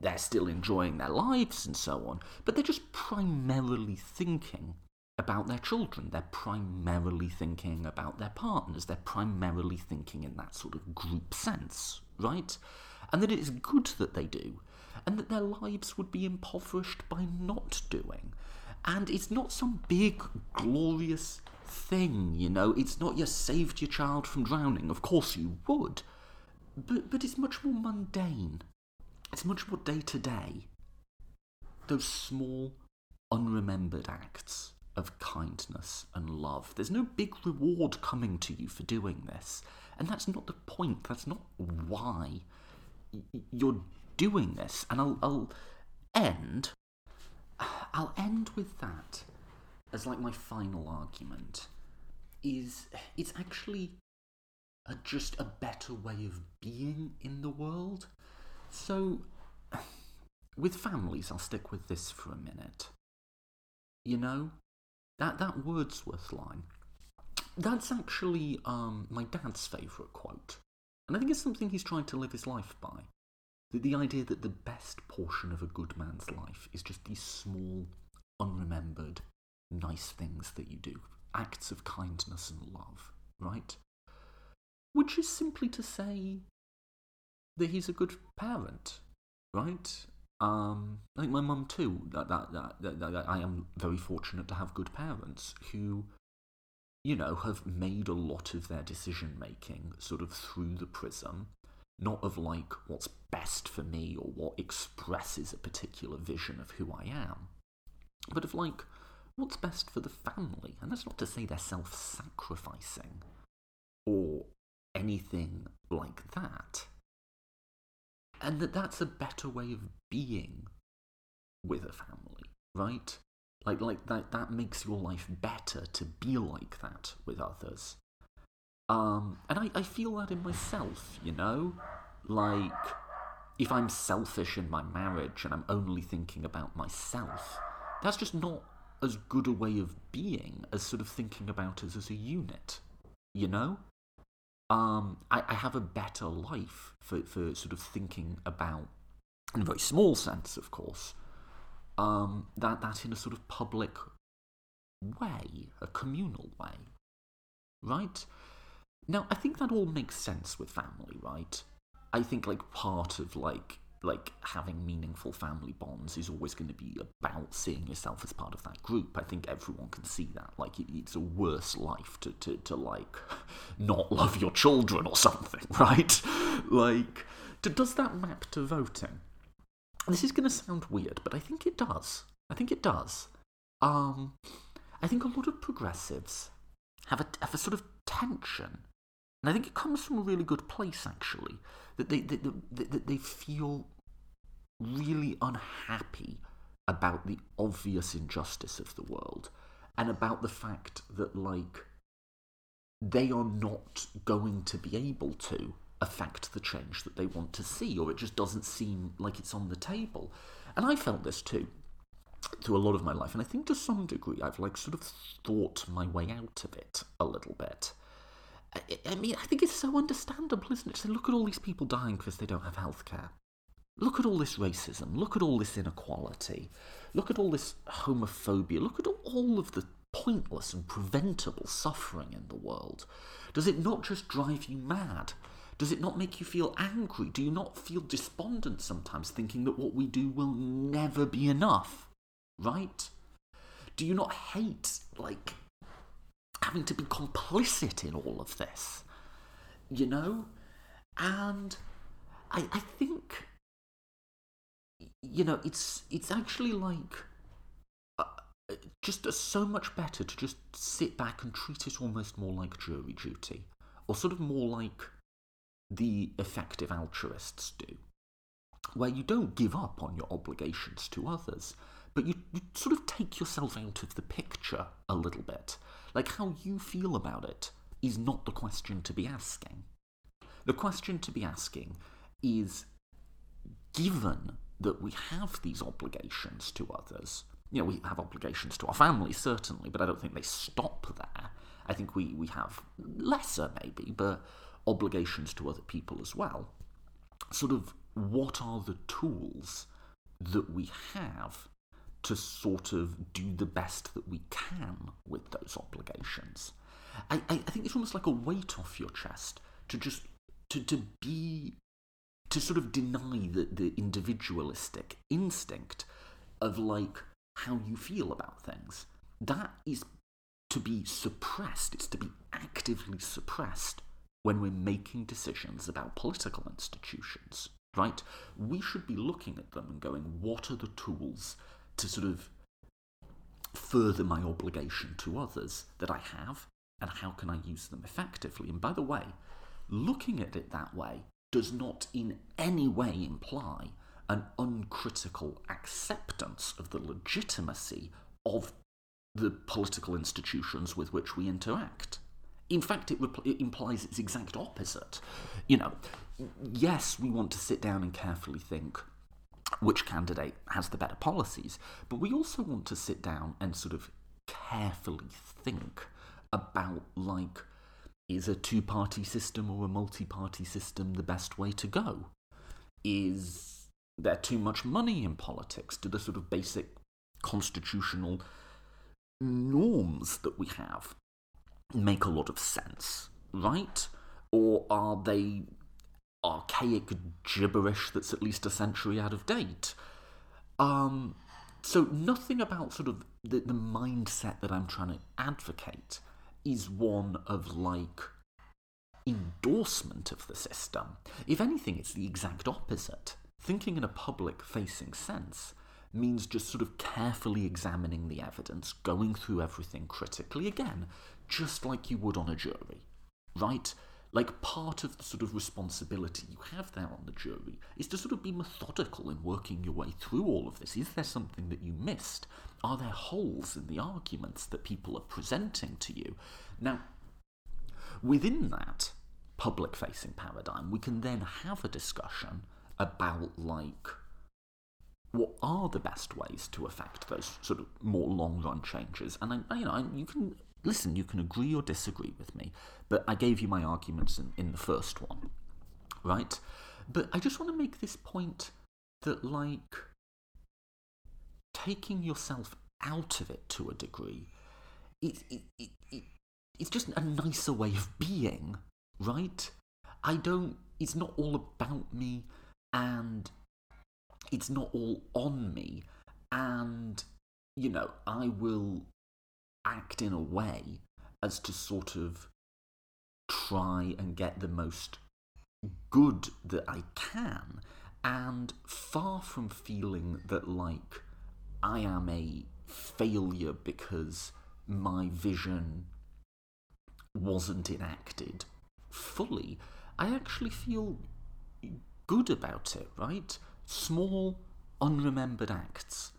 they're still enjoying their lives and so on but they're just primarily thinking about their children. They're primarily thinking about their partners. They're primarily thinking in that sort of group sense right? And that it is good that they do and that their lives would be impoverished by not doing. And it's not some big glorious thing you know it's not you saved your child from drowning of course you would but but it's much more mundane. It's much more day to day. Those small, unremembered acts of kindness and love. There's no big reward coming to you for doing this. And that's not the point. That's not why you're doing this. And I'll, I'll end. I'll end with that as like my final argument. Is it's actually a, just a better way of being in the world. So, with families, I'll stick with this for a minute. You know, that that Wordsworth line. That's actually um, my dad's favourite quote, and I think it's something he's trying to live his life by. The, the idea that the best portion of a good man's life is just these small, unremembered, nice things that you do, acts of kindness and love, right? which is simply to say that he's a good parent, right? Um, I think my mum too. That, that, that, that, I am very fortunate to have good parents who, you know, have made a lot of their decision making sort of through the prism, not of like what's best for me or what expresses a particular vision of who I am, but of like what's best for the family. And that's not to say they're self sacrificing or anything like that. And that that's a better way of being with a family, right? Like, like that, that makes your life better to be like that with others. Um, and I, I feel that in myself, you know? Like, if I'm selfish in my marriage and I'm only thinking about myself, that's just not as good a way of being as sort of thinking about us as a unit, you know? um, I, I have a better life for, for sort of thinking about, in a very small sense, of course, um, that, that in a sort of public way, a communal way, right? Now, I think that all makes sense with family, right? I think like part of like like having meaningful family bonds is always going to be about seeing yourself as part of that group. I think everyone can see that. Like it, it's a worse life to, to, to like not love your children or something, right? Like, to, does that map to voting? This is going to sound weird, but I think it does. I think it does. Um, I think a lot of progressives have a, have a sort of tension and I think it comes from a really good place, actually, that they, they feel really unhappy about the obvious injustice of the world and about the fact that, like, they are not going to be able to affect the change that they want to see, or it just doesn't seem like it's on the table. And I felt this too through a lot of my life, and I think to some degree I've like sort of thought my way out of it a little bit. I, I mean, I think it's so understandable, isn't it? To look at all these people dying because they don't have healthcare. Look at all this racism. Look at all this inequality. Look at all this homophobia. Look at all of the pointless and preventable suffering in the world. Does it not just drive you mad? Does it not make you feel angry? Do you not feel despondent sometimes, thinking that what we do will never be enough? Right? Do you not hate, like, having to be complicit in all of this, you know? And I, I think, you know, it's, it's actually like uh, just uh, so much better to just sit back and treat it almost more like jury duty, or sort of more like the effective altruists do, where you don't give up on your obligations to others, but you, you sort of take yourself out of the picture a little bit. Like how you feel about it is not the question to be asking. The question to be asking is given that we have these obligations to others, you know, we have obligations to our family, certainly, but I don't think they stop there. I think we, we have lesser, maybe, but obligations to other people as well. Sort of what are the tools that we have to sort of do the best that we can with those obligations? I, I, I think it's almost like a weight off your chest to just to, to be to sort of deny the, the individualistic instinct of like how you feel about things. That is to be suppressed, it's to be actively suppressed when we're making decisions about political institutions, right? We should be looking at them and going, what are the tools to sort of further my obligation to others that I have, and how can I use them effectively? And by the way, looking at it that way does not in any way imply an uncritical acceptance of the legitimacy of the political institutions with which we interact. In fact, it, it, implies its exact opposite. You know, yes, we want to sit down and carefully think which candidate has the better policies, but we also want to sit down and sort of carefully think about, like, is a two party system or a multi party system the best way to go? Is there too much money in politics? Do the sort of basic constitutional norms that we have make a lot of sense, right? Or are they archaic gibberish that's at least a century out of date? Um, so nothing about sort of the, the mindset that I'm trying to advocate is one of like endorsement of the system. If anything, it's the exact opposite. Thinking in a public facing sense means just sort of carefully examining the evidence, going through everything critically again, just like you would on a jury, right? Like part of the sort of responsibility you have there on the jury is to sort of be methodical in working your way through all of this. Is there something that you missed? Are there holes in the arguments that people are presenting to you? Now, within that public facing paradigm, we can then have a discussion about like what are the best ways to affect those sort of more long run changes? And I, you know, you can listen, you can agree or disagree with me, but I gave you my arguments in, in the first one, right? But I just want to make this point that, like, taking yourself out of it to a degree, it, it, it, it, it's just a nicer way of being, right? I don't, it's not all about me, and it's not all on me, and, you know, I will act in a way as to sort of try and get the most good that I can, and far from feeling that, like, I am a failure because my vision wasn't enacted fully, I actually feel good about it, right? Small, unremembered acts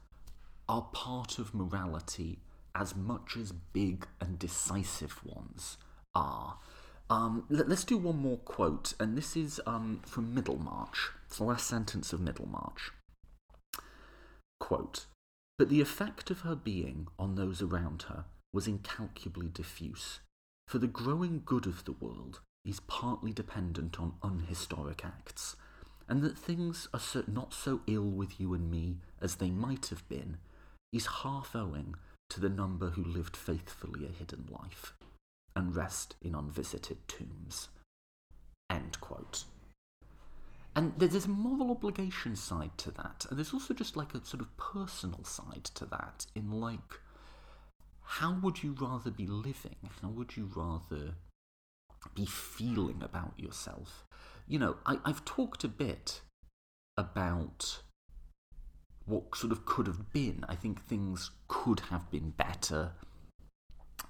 are part of morality as much as big and decisive ones are. Um, let, us do one more quote, and this is um, from Middlemarch. It's the last sentence of Middlemarch. Quote, but the effect of her being on those around her was incalculably diffuse, for the growing good of the world is partly dependent on unhistoric acts, and that things are not so ill with you and me as they might have been is half owing to the number who lived faithfully a hidden life and rest in unvisited tombs. End quote. And there's a moral obligation side to that, and there's also just like a sort of personal side to that, in like, how would you rather be living? How would you rather be feeling about yourself? You know, I, I've talked a bit about what sort of could have been. I think things could have been better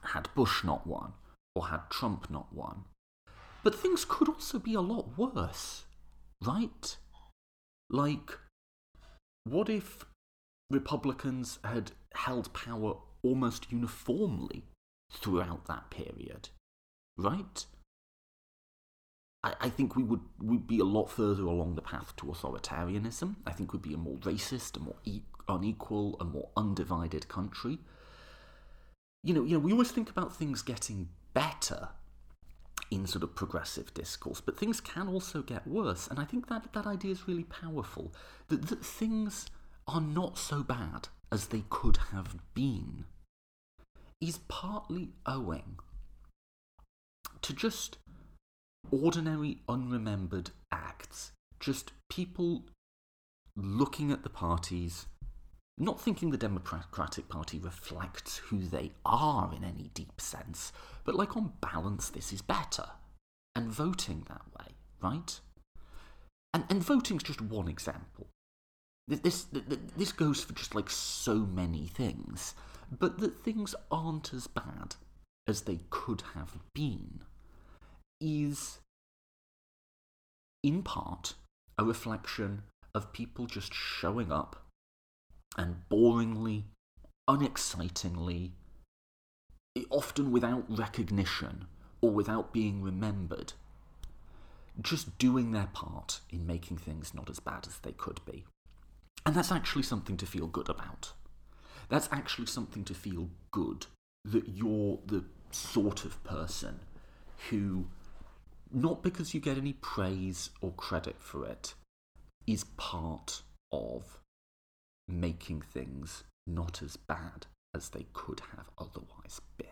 had Bush not won or had Trump not won. But things could also be a lot worse, right? Like, what if Republicans had held power almost uniformly throughout that period, right? I, I think we would would be a lot further along the path to authoritarianism. I think we'd be a more racist, a more e- unequal, a more undivided country. You know, you know, we always think about things getting better in sort of progressive discourse, but things can also get worse, and I think that that idea is really powerful. That, that things are not so bad as they could have been is partly owing to just ordinary, unremembered acts. Just people looking at the parties, not thinking the Democratic Party reflects who they are in any deep sense, but like on balance, this is better. And voting that way, right? And, and voting's just one example. This, this, this goes for just like so many things, but that things aren't as bad as they could have been is in part a reflection of people just showing up and boringly, unexcitingly, often without recognition or without being remembered, just doing their part in making things not as bad as they could be. And that's actually something to feel good about. That's actually something to feel good that you're the sort of person who not because you get any praise or credit for it, is part of making things not as bad as they could have otherwise been.